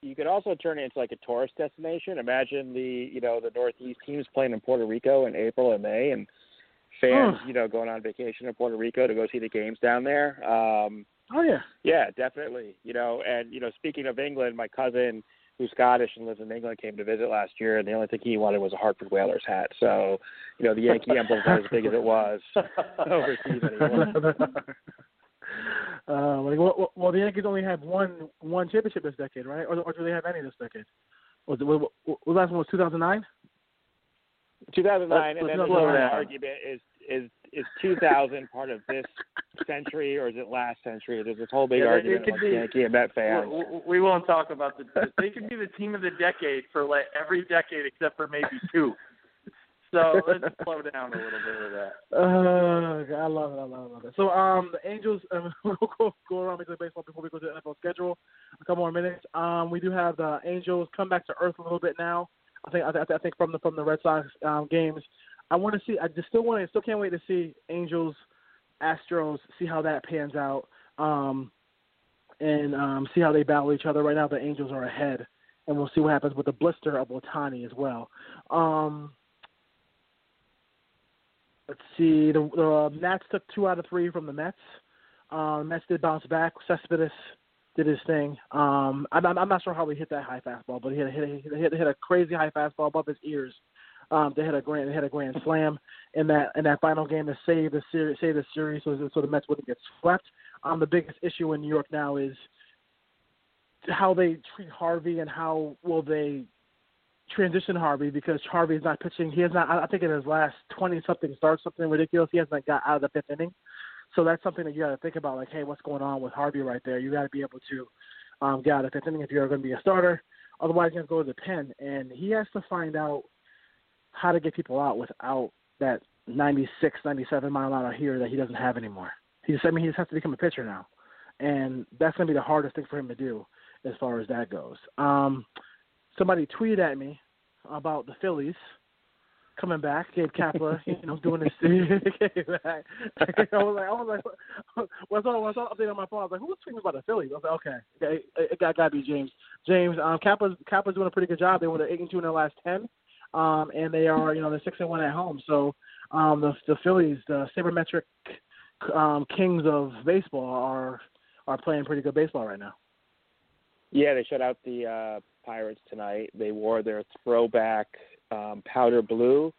you could also turn it into like a tourist destination. Imagine the you know the Northeast teams playing in Puerto Rico in April and May, and fans Oh. you know going on vacation to Puerto Rico to go see the games down there. Um, Oh yeah. yeah, definitely. You know, and you know, speaking of England, my cousin who's Scottish and lives in England came to visit last year, and the only thing he wanted was a Hartford Whalers hat. So, you know, the Yankee [LAUGHS] emblem's not as big as it was [LAUGHS] overseas anymore. uh, like, well, well, the Yankees only have one one championship this decade, right? Or, or do they have any this decade? Was it, was, was the last one was 2009? 2009, and Let's- then the slow other down. argument is is is 2000 part of this century or is it last century? There's this whole big Yeah, it- it argument could amongst be- Yankee and Met fans. We, we- we won't talk about the. They could be the team of the decade for like every decade except for maybe two. So let's slow down a little bit with that. Uh, I love it. I love it. I love it. So, um, the Angels. [LAUGHS] Um, we'll go, go around Major League Baseball before we go to the NFL schedule. A couple more minutes. Um, we do have the Angels come back to earth a little bit now. I think. I, th- I think from the from the Red Sox um, games. I want to see. I just still want to. Still can't wait to see Angels, Astros. See how that pans out. Um, and um, see how they battle each other. Right now, the Angels are ahead and we'll see what happens with the blister of Ohtani as well. Um, let's see. The, the Nats took two out of three from the Mets. Um, Mets did bounce back. Cespedes did his thing. Um, I'm, I'm not sure how he hit that high fastball, but he hit, hit, hit, hit a crazy high fastball above his ears. Um, they had a grand they had a grand slam in that in that final game to save the series save the series so, so the Mets wouldn't get swept. Um, the biggest issue in New York now is how they treat Harvey and how will they transition Harvey because Harvey is not pitching. He has not. I think in his last twenty something starts, something ridiculous. He hasn't got out of the fifth inning. So that's something that you got to think about. Like, hey, what's going on with Harvey right there? You got to be able to um, get out of the fifth inning if you're going to be a starter. Otherwise, you're going to go to the pen, and he has to find out how to get people out without that 96, 97 mile an hour here that he doesn't have anymore. He just, I mean, he just has to become a pitcher now, and that's going to be the hardest thing for him to do as far as that goes. Um, somebody tweeted at me about the Phillies coming back. Gabe Kapler, [LAUGHS] you know, doing this thing. [LAUGHS] [LAUGHS] I was like, I was like, what's up? What's up? Update on my phone. I was like, who's tweeting about the Phillies? I was like, okay, okay, it got got to be James. James, um, Kapler's doing a pretty good job. They went eight and two in their last ten, um, and they are, you know, they're six and one at home. So, um, the the Phillies, the sabermetric um, kings of baseball, are are playing pretty good baseball right now. Yeah, they shut out the uh, Pirates tonight. They wore their throwback um, powder blue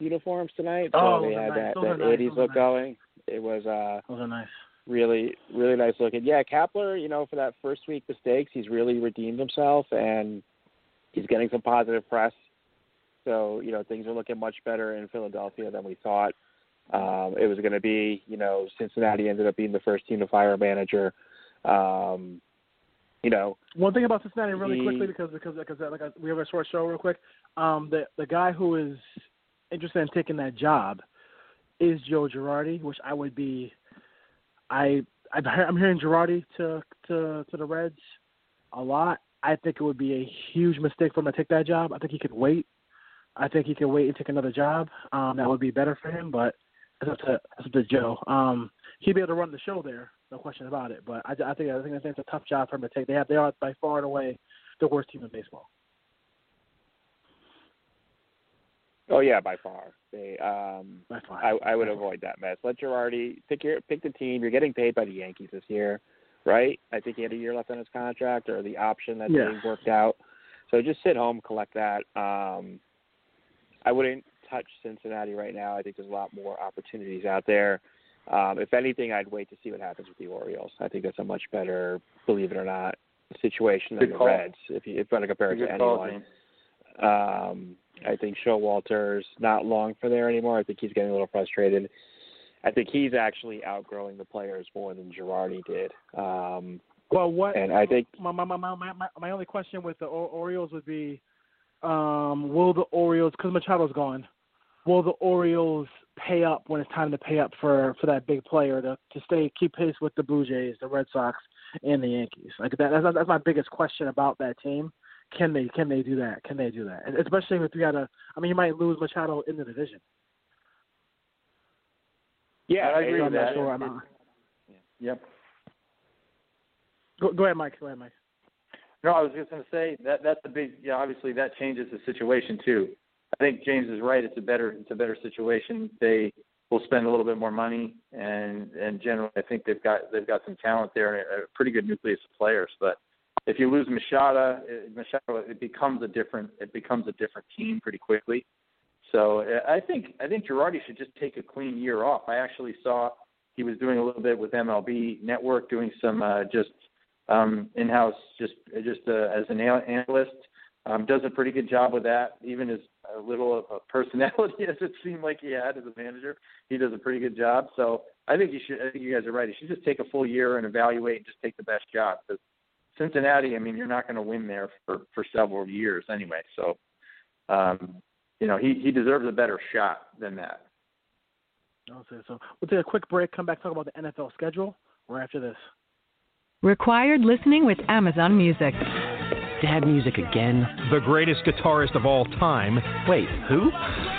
uniforms tonight. So oh, they had nice. that, that nice. 80s those look nice. going. It was uh, Those are nice. really, really nice looking. Yeah, Kapler, you know, for that first week mistakes, he's really redeemed himself and he's getting some positive press. So, you know, things are looking much better in Philadelphia than we thought. Um, it was going to be, you know, Cincinnati ended up being the first team to fire a manager. Um, you know, One thing about Cincinnati, really The- quickly, because because because like we have a short show, real quick. Um, the the guy who is interested in taking that job is Joe Girardi, which I would be. I I've, I'm hearing Girardi to to to the Reds a lot. I think it would be a huge mistake for him to take that job. I think he could wait. I think he could wait and take another job. Um, that would be better for him, but it's up to it's up to Joe. Um, he'd be able to run the show there, no question about it. But I, I think I think it's a tough job for him to take. They have they are by far and away the worst team in baseball. oh yeah, by far. They, um, By far. I, I would avoid that mess. Let Girardi pick your pick the team. You're getting paid by the Yankees this year, right? I think he had a year left on his contract, or the option that Yeah. they worked out. So just sit home, collect that. Um, I wouldn't touch Cincinnati right now. I think there's a lot more opportunities out there. Um, if anything, I'd wait to see what happens with the Orioles. I think that's a much better, believe it or not, situation than Good the call. Reds. If you if you want to compare it to call, anyone. James. Um, I think Showalter's not long for there anymore. I think he's getting a little frustrated. I think he's actually outgrowing the players more than Girardi did. Um, Well, what? and I think my my my my my, my only question with the O- Orioles would be, um, will the Orioles because Machado's gone, will the Orioles pay up when it's time to pay up for for that big player to to stay keep pace with the Blue Jays, the Red Sox, and the Yankees? Like that, that's that's my biggest question about that team. Can they can they do that? Can they do that? And especially if you got to, I mean, you might lose Machado in the division. yeah, I agree with that. sure. It- not. Yep. Go, go ahead, Mike. Go ahead, Mike. No, I was just going to say that that's a big. Yeah, obviously that changes the situation too. I think James is right. It's a better it's a better situation. They will spend a little bit more money, and and generally I think they've got they've got some talent there and a pretty good nucleus of players. But if you lose Machado, it- Machado, it becomes a different it becomes a different team pretty quickly. So I think I think Girardi should just take a clean year off. I actually saw he was doing a little bit with MLB Network, doing some uh, just um, in-house, just just uh, as an analyst. Um, does a pretty good job with that, even as a little of a personality [LAUGHS] as it seemed like he had as a manager. He does a pretty good job. So I think you should. I think you guys are right. You should just take a full year and evaluate and just take the best job. Because Cincinnati, I mean, you're not going to win there for for several years anyway. So, um, you know, he he deserves a better shot than that. Say so. We'll take a quick break. Come back talk about the NFL schedule. Right after this. Required listening with Amazon Music. Dad music again? The greatest guitarist of all time. Wait, who?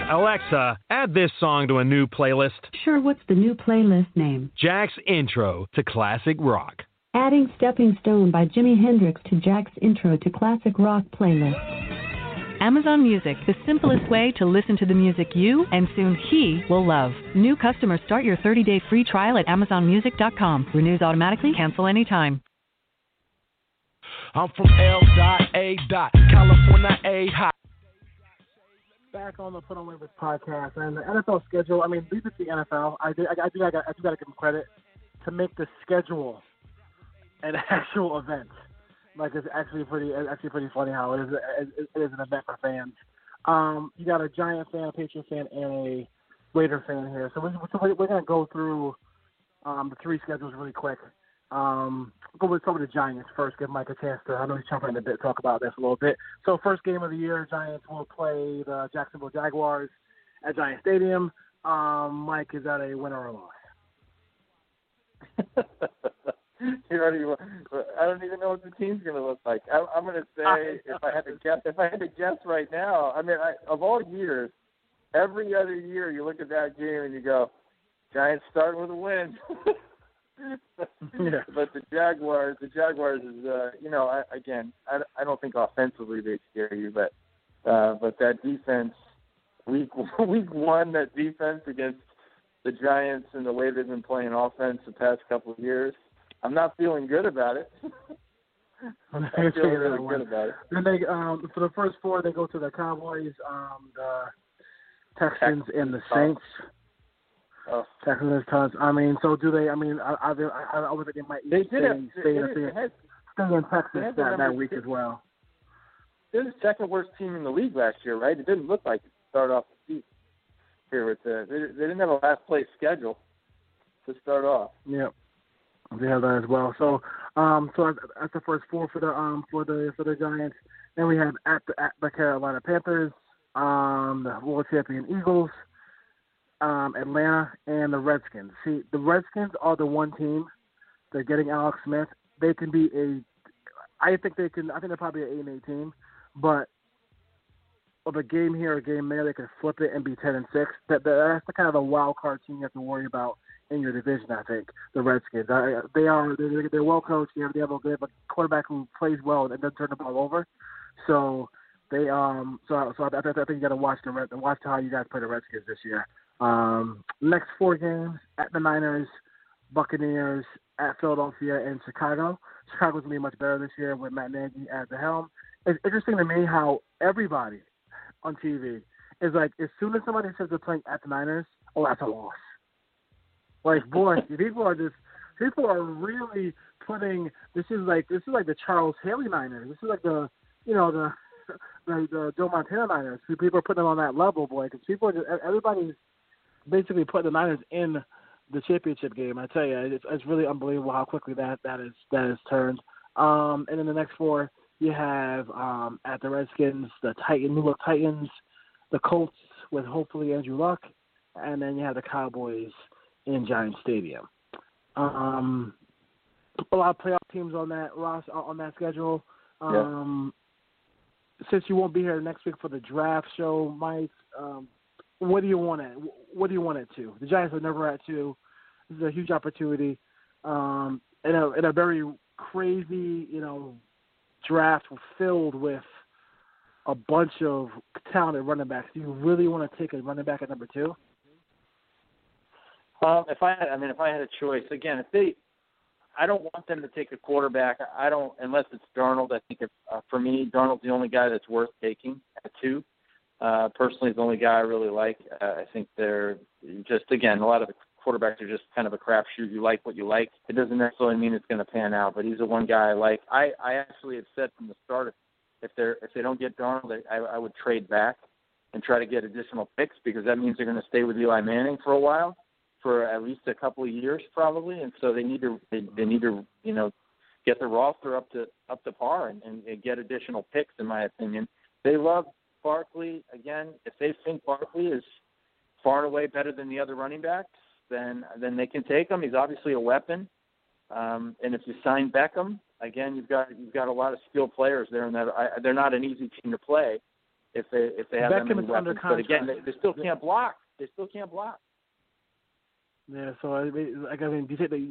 Alexa, add this song to a new playlist. Sure, what's the new playlist name? Jack's intro to classic rock. Adding Stepping Stone by Jimi Hendrix to Jack's Intro to Classic Rock playlist. Amazon Music, the simplest way to listen to the music you and soon he will love. New customers start your 30-day free trial at amazonmusic.com. Renews automatically, cancel anytime. I'm from L dot A dot California A hot. Back on the Put on Waivers podcast and the NFL schedule. I mean, leave it to the NFL. I did. I, I do. I, got, I do got to give them credit to make the schedule an [LAUGHS] actual event. Like it's actually pretty. Actually pretty funny how it is. It is an event for fans. Um, you got a Giant fan, a Patriot fan, and a Raider fan here. So we're, so we're gonna go through um, the three schedules really quick. Um, go with some of the Giants first. Give Mike a chance to. I know he's chomping a bit. Talk about this a little bit. So first game of the year, Giants will play the Jacksonville Jaguars at Giant Stadium. Um, Mike, is that a win or a loss? [LAUGHS] [LAUGHS] you already. I don't even know what the team's going to look like. I, I'm going to say if I had to guess, if I had to guess right now, I mean, I, of all years, every other year you look at that game and you go, Giants start with a win. yeah. [LAUGHS] But the Jaguars, the Jaguars is, uh, you know, I, again, I, I don't think offensively they scare you, but uh, but that defense, week [LAUGHS] week one, that defense against the Giants and the way they've been playing offense the past couple of years, I'm not feeling good about it. [LAUGHS] I'm [LAUGHS] feeling really good about it. Then they, um, for the first four, they go to the Cowboys, um, the Texans, and the Saints. Oh. Texans and Tons. I mean, so do they? I mean, I I, I, I would think they might They stay, did have, stay, they, in, they, stay, they had, stay in Texas they had the that, that week six. as well. they're the second worst team in the league last year, right? It didn't look like it to start off the season here with the they, they didn't have a last place schedule to start off. Yep. They have that as well. So, um, so that's, the first four for the um for the for the Giants. Then we have at the at the Carolina Panthers, um, the world champion Eagles, um, Atlanta, and the Redskins. See, the Redskins are the one team. They're getting Alex Smith. They can be a. I think they can. I think they're probably an eight and eight team, but of a game here, a game there, they can flip it and be ten and six. That that's the kind of a wild card team you have to worry about in your division. I think the Redskins. I, they are they're, they're well coached. They have, they have a a quarterback who plays well and doesn't turn the ball over. So they um so so I, I think you got to watch the watch how you guys play the Redskins this year. Um, next four games at the Niners, Buccaneers, at Philadelphia, and Chicago. Chicago's gonna be much better this year with Matt Nagy at the helm. It's interesting to me how everybody on TV is like, as soon as somebody says they're playing at the Niners, oh, that's a loss. Like, boy, [LAUGHS] people are just people are really putting this is like this is like the Charles Haley Niners. This is like the you know the [LAUGHS] the, the Joe Montana Niners. People are putting them on that level, boy, because people are just everybody's basically putting the Niners in the championship game. I tell you, it's, it's really unbelievable how quickly that that is that is turned. Um, and then the next four, you have um, at the Redskins, the Titan, New York Titans, the Colts with hopefully Andrew Luck, and then you have the Cowboys in Giant Stadium. Um, a lot of playoff teams on that Ross on that schedule. Um, Since you won't be here next week for the draft show, Mike, um, what do you want it? What do you want it to? The Giants are never at two. This is a huge opportunity, um, in a in a very crazy, you know, draft filled with a bunch of talented running backs. Do you really want to take a running back at number two? Um, if I had, I mean, if I had a choice, again, if they, I don't want them to take a quarterback. I don't, unless it's Darnold. I think if, uh, for me, Darnold's the only guy that's worth taking at two. Uh, personally, the only guy I really like. Uh, I think they're just, again, a lot of the quarterbacks are just kind of a crapshoot. You like what you like. It doesn't necessarily mean it's going to pan out, but he's the one guy I like. I, I actually have said from the start, if, if they're if they don't get Darnold, I, I would trade back and try to get additional picks because that means they're going to stay with Eli Manning for a while for at least a couple of years probably, and so they need to they, they need to you know get the roster up to up to par and, and, and get additional picks. In my opinion, they love Barkley again. If they think Barkley is far and away better than the other running backs, then then they can take him. He's obviously a weapon. Um, and if you sign Beckham, again, you've got you've got a lot of skilled players there, and that I, they're not an easy team to play if they if they have that Beckham many is under weapons. But again, they, they still can't block. They still can't block. Yeah, so I mean, like I mean, do you think they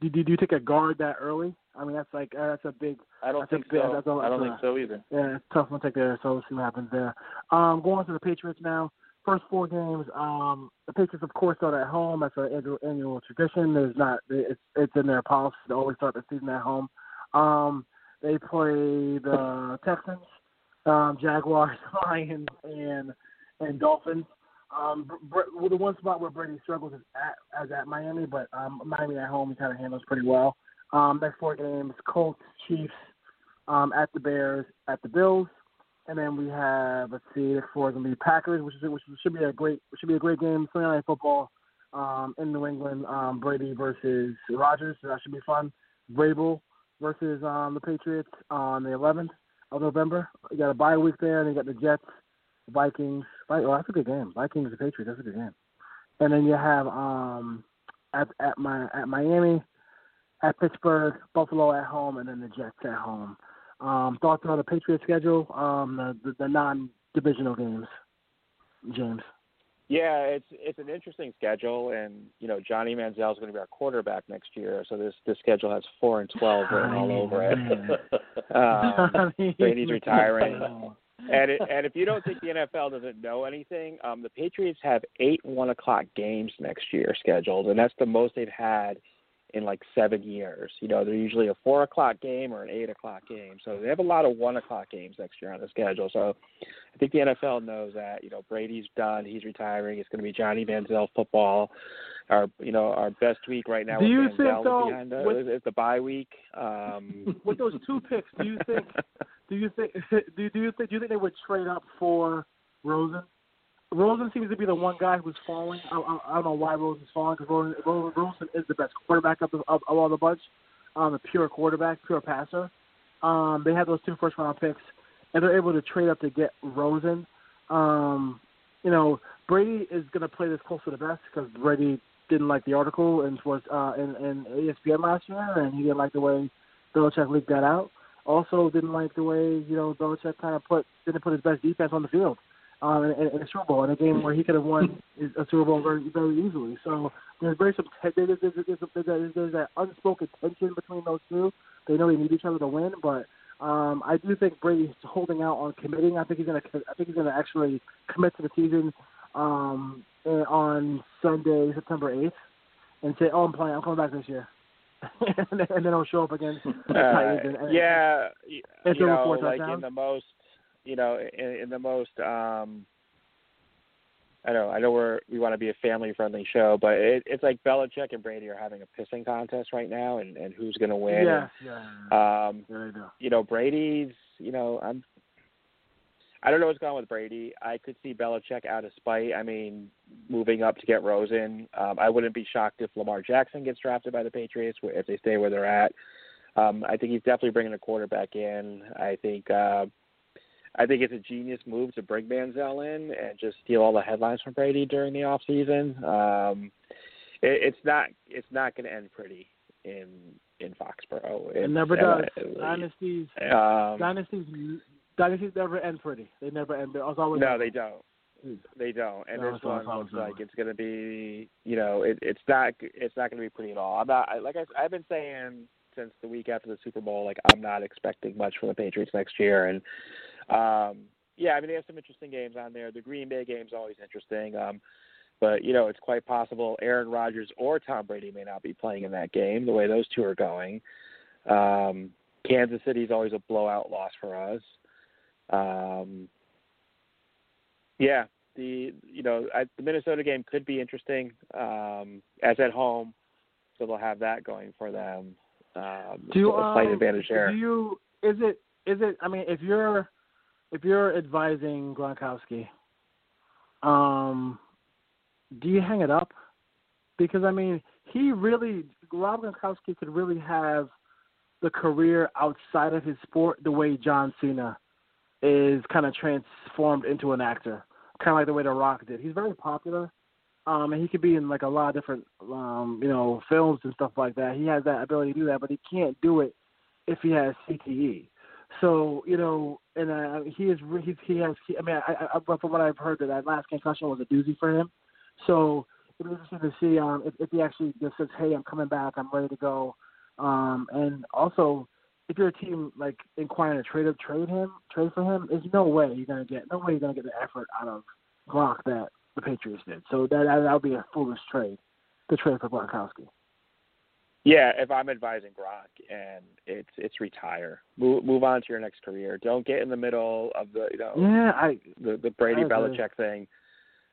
do, do, do you take a guard that early? I mean, that's like uh, that's a big. I don't think big, so. That's a, I don't that's think so either. Yeah, it's tough one to take there. So we'll see what happens there. Um, going on to the Patriots now. First four games. Um, the Patriots, of course, start at home. That's an annual, annual tradition. There's not. It's it's in their policy to always start the season at home. Um, they play the Texans, um, Jaguars, [LAUGHS] Lions, and and Dolphins. Um, Br- Br- the one spot where Brady struggles is at as at Miami, but um, Miami at home he kind of handles pretty well. Um, next four games: Colts, Chiefs, um, at the Bears, at the Bills, and then we have let's see, next four is gonna be Packers, which is which should be a great should be a great game. Sunday night football um, in New England. Um, Brady versus Rodgers, so that should be fun. Vrabel versus um, the Patriots on the 11th of November. You got a bye week there, and you got the Jets, Vikings. Oh, that's a good game. Vikings and Patriots. That's a good game. And then you have um, at at my at Miami, at Pittsburgh, Buffalo at home, and then the Jets at home. Um, thoughts on the Patriots schedule? Um, the, the, the non-divisional games, James. Yeah, it's it's an interesting schedule, and you know Johnny Manziel is going to be our quarterback next year, so this this schedule has four and twelve written all over it. [LAUGHS] um, Brady's [LAUGHS] retiring, and it, and if you don't think the NFL doesn't know anything, um, the Patriots have eight one o'clock games next year scheduled, and that's the most they've had in like seven years. You know, they're usually a four o'clock game or an eight o'clock game, so they have a lot of one o'clock games next year on the schedule. So I think the NFL knows that. You know, Brady's done; he's retiring. It's going to be Johnny Manziel football. Our, you know, our best week right now Do with you Manziel think, though, behind us with- is the bye week. Um, [LAUGHS] With those two picks, do you think? Do you think? [LAUGHS] Do, do you think? Do you think they would trade up for Rosen? Rosen seems to be the one guy who's falling. I, I, I don't know why Rosen's falling because Rosen, Rosen, is the best quarterback of, of, of all the bunch, um, a pure quarterback, pure passer. Um, they have those two first round picks, and they're able to trade up to get Rosen. Um, you know, Brady is going to play this close to the vest because Brady didn't like the article and was uh, in, in ESPN last year, and he didn't like the way Belichick leaked that out. Also, didn't like the way you know Belichick kind of put didn't put his best defense on the field um, in, in, in a Super Bowl in a game where he could have won [LAUGHS] a Super Bowl very very easily. So there's very some there's, there's, there's, there's, there's that unspoken tension between those two. They know they need each other to win, but um, I do think Brady's holding out on committing. I think he's gonna I think he's gonna actually commit to the season um, eh, on Sunday, September eighth, and say, "Oh, I'm playing. I'm coming back this year." and, [LAUGHS] then, and then he'll show up again. the Uh, Titans. And, and, yeah, and you know, like in the most, you know, in, in the most, um, I know, I know we're we want to be a family friendly show, but it, it's like Belichick and Brady are having a pissing contest right now, and and who's going to win. yeah, And, yeah, um, yeah, they you know, Brady's, you know, I'm. I don't know what's going on with Brady. I could see Belichick out of spite. I mean, moving up to get Rosen. Um, I wouldn't be shocked if Lamar Jackson gets drafted by the Patriots if they stay where they're at. Um, I think he's definitely bringing a quarterback in. I think uh, I think it's a genius move to bring Manziel in and just steal all the headlines from Brady during the off season. Um, it, it's not it's not going to end pretty in in Foxborough. It It's- never uh, does. Dynasties, um, dynasties, dynasties never end pretty. They never end. There's always No, they don't. They don't. And No, this it's one looks like it's going to be, you know, it, it's not it's not going to be pretty at all. I'm not I, like I, I've been saying since the week after the Super Bowl, like I'm not expecting much from the Patriots next year. And um, yeah, I mean they have some interesting games on there. The Green Bay game's always interesting. Um, but you know, it's quite possible Aaron Rodgers or Tom Brady may not be playing in that game. The way those two are going, um, Kansas is always a blowout loss for us. Um, yeah, the you know I, the Minnesota game could be interesting um, as at home, so they'll have that going for them. Um, Do slight um, advantage there. Do you? Is it? Is it? I mean, if you're if you're advising Gronkowski, um, do you hang it up? Because I mean, he really Rob Gronkowski could really have the career outside of his sport the way John Cena is kind of transformed into an actor, kind of like the way The Rock did. He's very popular, um, and he could be in like a lot of different, um, you know, films and stuff like that. He has that ability to do that, but he can't do it if he has CTE. So you know, and uh, he is he's, he has. He, I mean, I, I, from what I've heard, that that last concussion was a doozy for him. So it'll be interesting to see um, if, if he actually just says, "Hey, I'm coming back. I'm ready to go." Um, and also, if you're a team like inquiring to trade trade him, trade for him, there's no way you're gonna get no way you're gonna get the effort out of Gronk that the Patriots did. So that that would be a foolish trade to trade for Gronkowski. Yeah, if I'm advising Gronk and it's it's retire, move move on to your next career. Don't get in the middle of the you know yeah I the the Brady. Belichick thing.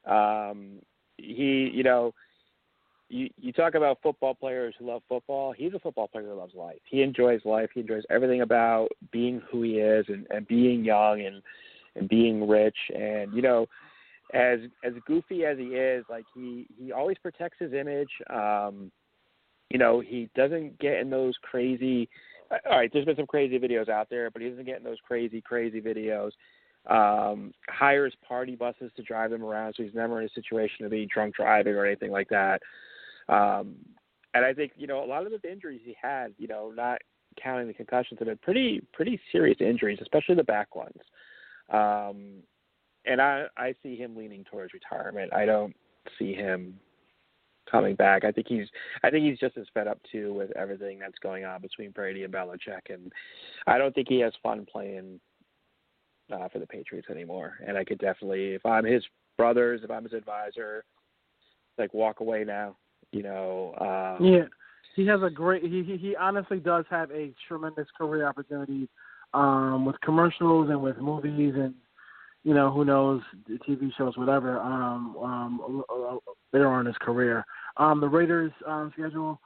Um, he you know you you talk about football players who love football. He's a football player who loves life. He enjoys life. He enjoys everything about being who he is and and being young and and being rich and you know as as goofy as he is, like he he always protects his image. Um, you know, he doesn't get in those crazy. All right, there's been some crazy videos out there, but he doesn't get in those crazy, crazy videos. Um, hires party buses to drive them around, so he's never in a situation of being drunk driving or anything like that. Um, and I think you know a lot of the injuries he had, you know, not counting the concussions, have been pretty pretty serious injuries, especially the back ones. Um, and I I see him leaning towards retirement. I don't see him coming back. I think he's I think he's just as fed up too with everything that's going on between Brady and Belichick, and I don't think he has fun playing uh, for the Patriots anymore. And I could definitely, if I'm his brothers, if I'm his advisor, like walk away now. You know. Um, yeah, he has a great. He he, he honestly does have a tremendous career opportunity um, with commercials and with movies and you know, who knows, TV shows, whatever, um, um, later on in his career. Um, the Raiders um, schedule,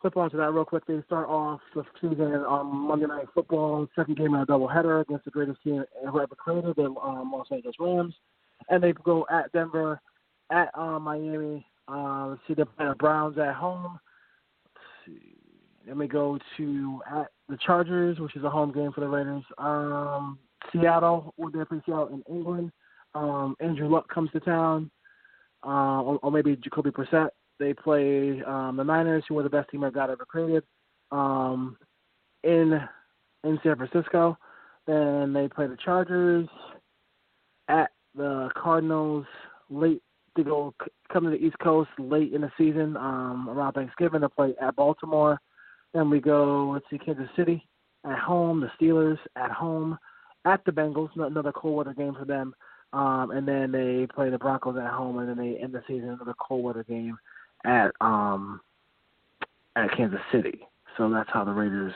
flip on to that real quick. They start off the season on Monday Night Football, second game in a doubleheader against the greatest team ever created, the um, Los Angeles Rams. And they go at Denver, at um, Miami, uh, see the Browns at home. Let's see. Then we go to at the Chargers, which is a home game for the Raiders. Um, Seattle, they play Seattle in England. Um, Andrew Luck comes to town, uh, or, or maybe Jacoby Brissett. They play um, the Niners, who were the best team I've got ever created, um, in in San Francisco. Then they play the Chargers at the Cardinals late to go come to the East Coast late in the season um, around Thanksgiving to play at Baltimore. Then we go let's see Kansas City at home, the Steelers at home at the Bengals, another cold weather game for them. Um, and then they play the Broncos at home, and then they end the season another cold weather game at um, at Kansas City. So that's how the Raiders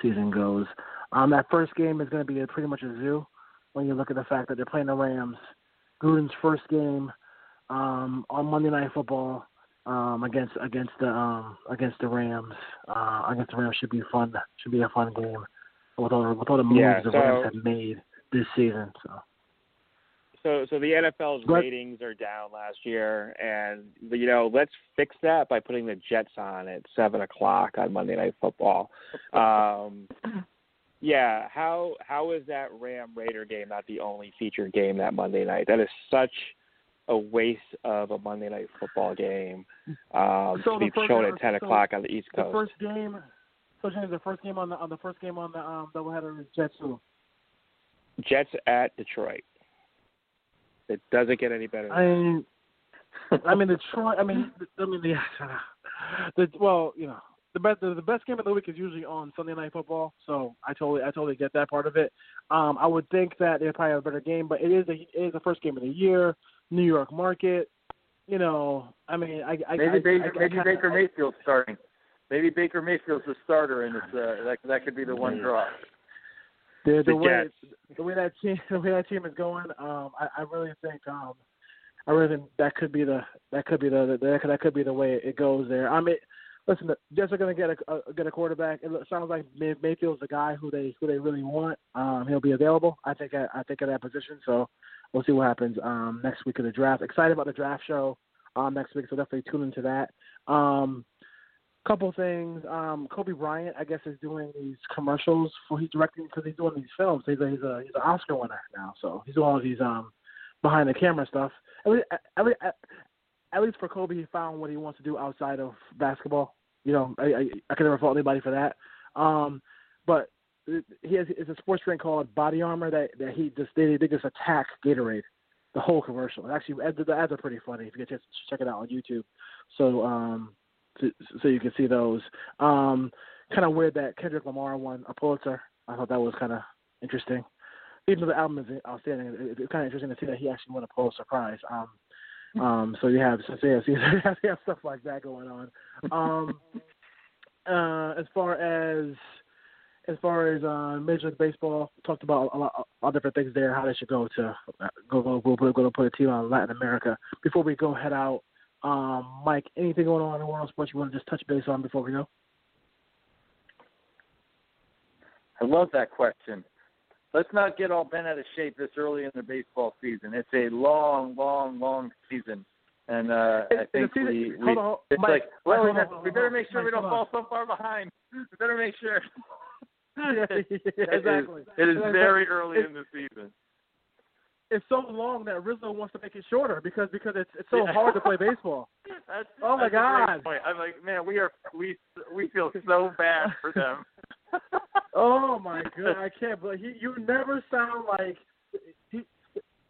season goes. Um, that first game is going to be a, pretty much a zoo when you look at the fact that they're playing the Rams. Gruden's first game um, on Monday Night Football um, against against the um, against the Rams. Uh, against the Rams should be fun. Should be a fun game with all with all the moves Yeah, the Rams have made this season. So So, so the NFL's But- ratings are down last year, and you know, let's fix that by putting the Jets on at seven o'clock on Monday Night Football. [LAUGHS] Um, yeah, how how is that Ram Raider game not the only featured game that Monday night? That is such a waste of a Monday Night Football game um, So to be shown at ten so o'clock on the East the Coast. first game, so James, the first game on the on the first game on the um, doubleheader is Jets who? Jets at Detroit. It doesn't get any better. Than I mean, I mean Detroit. I mean, I mean the, the well, you know, the best the, the best game of the week is usually on Sunday Night Football. So I totally I totally get that part of it. Um, I would think that they probably have a better game, but it is a, it is the first game of the year. New York market. You know, I mean, I, I Maybe I, Baker, I, I, maybe I, Baker Mayfield's starting. Maybe Baker Mayfield's the starter, and it's uh, that that could be the one draw. The, The the way the way that team [LAUGHS] the way that team is going, um, I, I really think um, I really think that could be the that could be the, the that, could, that could be the way it goes there. I mean, listen, the Jets are going to get a, a get a quarterback. It sounds like May, Mayfield's the guy who they who they really want. Um, he'll be available. I think at, I think at that position. So we'll see what happens um, next week of the draft. Excited about the draft show um, next week, so definitely tune into that. Um, couple things. Um, Kobe Bryant, I guess, is doing these commercials for he's directing because he's doing these films. He's a he's a he's an Oscar winner now, so he's doing all these um behind the camera stuff. At least, at, least, at least for Kobe, he found what he wants to do outside of basketball. You know, I I, I can never fault anybody for that. Um, but he has it's a sports drink called Body Armor that that he just they they just attack Gatorade. the whole commercial. Actually, the ads are pretty funny. If you get a chance to check it out on YouTube, so um, so, so you can see those. Um, kind of weird that Kendrick Lamar won a Pulitzer. I thought that was kind of interesting. Even though the album is outstanding, it, it's kind of interesting to see that he actually won a Pulitzer Prize. Um, um, so you have so [LAUGHS] you have, you have stuff like that going on. Um, [LAUGHS] uh, as far as as far as uh, Major League Baseball, talked about a lot, a lot of different things there, how they should go to go go go, go, go to put a team on Latin America. Before we go head out, um, Mike, anything going on in the world of sports you want to just touch base on before we go? I love that question. Let's not get all bent out of shape this early in the baseball season. It's a long, long, long season. And uh, I think season, we, we on, it's Mike, like, well, Mike, we, hold on, we better on, make sure Mike, we don't fall so far behind. We better make sure. [LAUGHS] yeah, [LAUGHS] exactly. It is, it is Exactly. very early It's- in the season. It's so long that Rizzo wants to make it shorter because because it's it's so Yeah. hard to play [LAUGHS] baseball. That's, Oh my that's God. I'm like, man, we are we we feel so bad for them. [LAUGHS] oh my god, I can't But he, you never sound like he.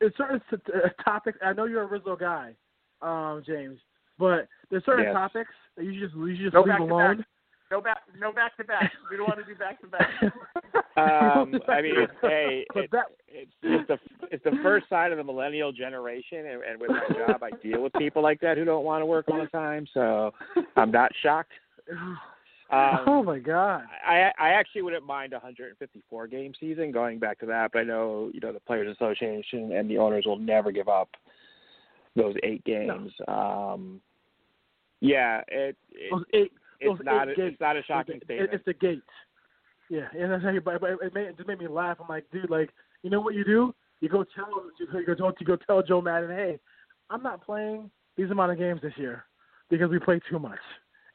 In certain t- uh, topics, I know you're a Rizzo guy, um, James, but there's certain Yes. topics that you just you just No leave back to alone. back. No back, no back to back. We don't want to do back to back. [LAUGHS] Um, I mean, hey, But that- it's it's the it's the first sign of the millennial generation, and, and with my job, I deal with people like that who don't want to work all the time. So I'm not shocked. [SIGHS] Um, oh my god. I I actually wouldn't mind a 154 game season going back to that, but I know you know the Players Association and the owners will never give up those eight games. Um, yeah, it, it it's not a, it's not a shocking It- statement. It's the gates. Yeah, and that's how you, but it, made, it just made me laugh. I'm like, dude, like, you know what you do? You go tell you go, you go, you go tell Joe Maddon, hey, I'm not playing these amount of games this year because we play too much,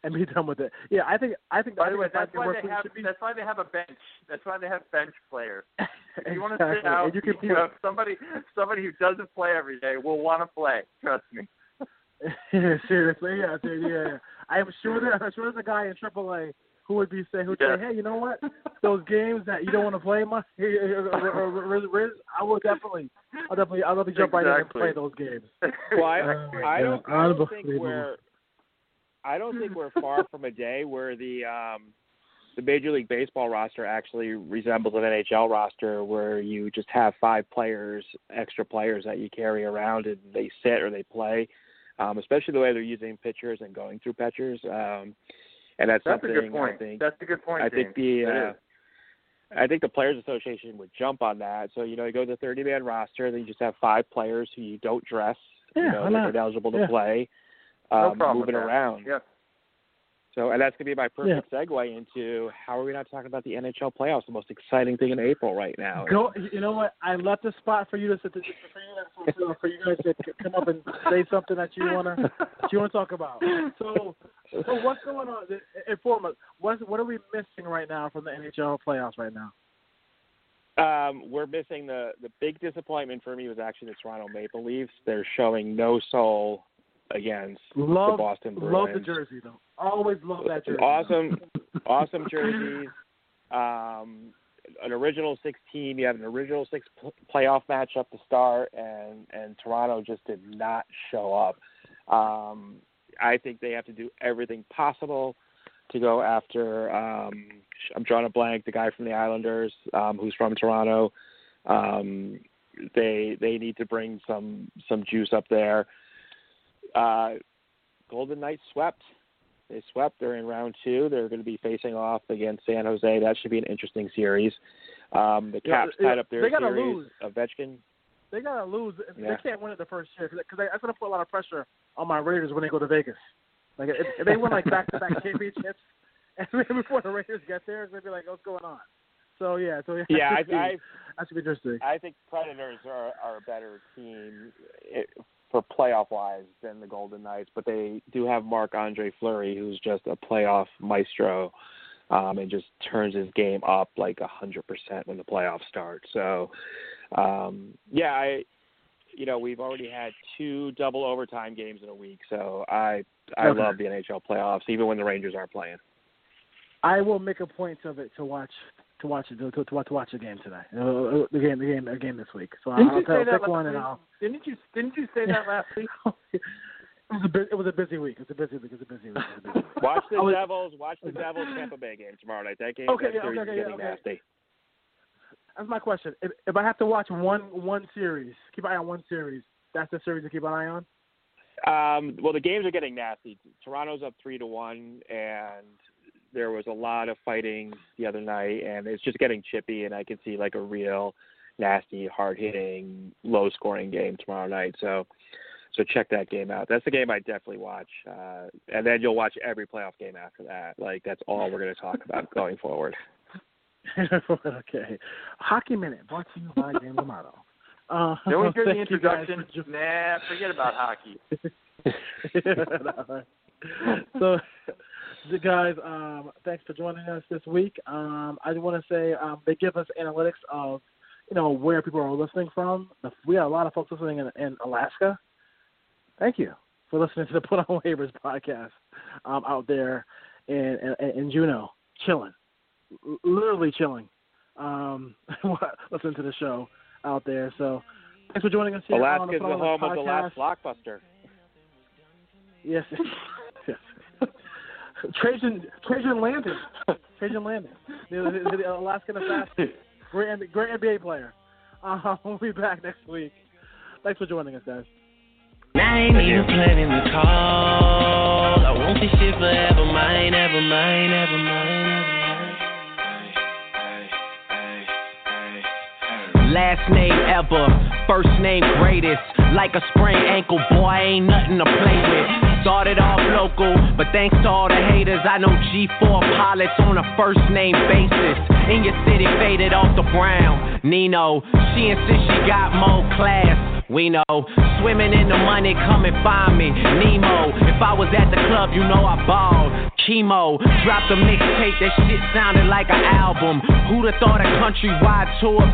and be done with it. Yeah, I think I think By the way, that's why they have be. that's why they have a bench. That's why they have bench players. If you want to sit out, And you can you know, somebody somebody who doesn't play every day will want to play. Trust me. yeah, [LAUGHS] seriously, yeah, dude, yeah, yeah. I am sure that I'm sure there's a guy in AAA who would be say who'd Yeah. say, hey, you know what? Those games that you don't want to play, much, Riz, Riz, I will definitely, I'll definitely, I'll definitely jump right in and play those games. [LAUGHS] Well, I, my I don't, God. I don't think we're, I don't think we're [LAUGHS] far from a day where the um, the Major League Baseball roster actually resembles an NHL roster, where you just have five players, extra players that you carry around, and they sit or they play. Um, especially the way they're using pitchers and going through pitchers, um, and that's, That's a good point. I think. That's a good point. I think the James. Uh. I think the Players Association would jump on that. So you know, you go to the 30 man roster, then you just have five players who you don't dress. Yeah, you know, they're not? eligible to Yeah. play. No Um, problem moving around. Yeah. So, and that's going to be my perfect segue into how are we not talking about the NHL playoffs, the most exciting thing in April right now? Go, you know what? I left a spot for you to, to, to for you to, for you guys to come up and say something that you wanna you wanna talk about. So, so what's going on? Inform us. What what are we missing right now from the NHL playoffs right now? Um, we're missing the the big disappointment for me was actually the Toronto Maple Leafs. They're showing no soul against Love the Boston Bruins. love the jersey though. Always love that jersey. Awesome, [LAUGHS] awesome jerseys. Um, an original six team. You have an original six pl- playoff matchup to start, and and Toronto just did not show up. Um, I think they have to do everything possible to go after. Um, I'm drawing a blank. The guy from the Islanders, um, who's from Toronto. Um, they they need to bring some some juice up there. Uh, Golden Knights swept. They swept. They're in round two. They're going to be facing off against San Jose. That should be an interesting series. Um, the Caps yeah, tied up their they gotta series. lose. Ovechkin. They gotta lose. Yeah. They can't win it the first year because that's gonna put a lot of pressure on my Raiders when they go to Vegas. Like if, if they win like back to back championships, and before the Raiders get there, it's gonna be like, what's going on? So yeah, so yeah, Yeah, [LAUGHS] I, be- I that should be interesting. I think Predators are, are a better team it, for playoff wise than the Golden Knights, but they do have Marc Andre Fleury, who's just a playoff maestro, um, and just turns his game up like a hundred percent when the playoffs start. So, um, yeah, I, you know, we've already had two double overtime games in a week, so I I Okay. love the NHL playoffs, even when the Rangers aren't playing. I will make a point of it to watch to watch it to, to, to watch the game today. Uh, the game, the game, the game this week. So Didn't I'll, you I'll pick last one and I'll. Didn't you didn't you say that [LAUGHS] last week? it was a bu- it was a busy week. It's a busy week. It's a busy week. A busy week. [LAUGHS] Watch the was- Devils. Watch the Devils Tampa Bay game tomorrow night. That game, Okay, yeah, series okay, is yeah, getting okay. nasty. That's my question. If, if I have to watch one one series, keep an eye on one series. That's the series to keep an eye on. Um, well, the games are getting nasty. Toronto's up three to one, and there was a lot of fighting the other night, and it's just getting chippy. And I can see like a real nasty, hard hitting, low scoring game tomorrow night. So, so check that game out. That's the game I definitely watch, uh, and then you'll watch every playoff game after that. Like that's all we're going to talk about going forward. [LAUGHS] okay. Hockey Minute brought to you by James Amato. Uh, Then we hear the thank you guys introduction. for Nah, forget about hockey. [LAUGHS] so, the guys, um, thanks for joining us this week. Um, I want to say um, they give us analytics of, you know, where people are listening from. We have a lot of folks listening in, in Alaska. Thank you for listening to the [LAUGHS] Put on Waivers podcast um, out there in, in, in Juneau, chilling, L- literally chilling, um, [LAUGHS] listening to the show out there. So, thanks for joining us here on the the home Waivers of the last blockbuster. Yes. [LAUGHS] yes. Trajan Trajan Langdon. [LAUGHS] Trajan Langdon. The, the, the Alaskan assassin. Great, great NBA player. Uh, [LAUGHS] we'll be back next week. Thanks for joining us, guys. I ain't even planning to call. I want this shit forever mine, ever mine, ever mine, ever mine. Last name ever, first name greatest. Like a sprained ankle, boy, ain't nothing to play with. Started off local, but thanks to all the haters, I know G4 pilots on a first name basis. In your city, faded off the brown. Nino, she insists she got more class. We know, swimming in the money, come and find me. Nemo, if I was at the club, you know I balled. Chemo, dropped a mixtape, that shit sounded like an album. Who'da thought a countrywide tour?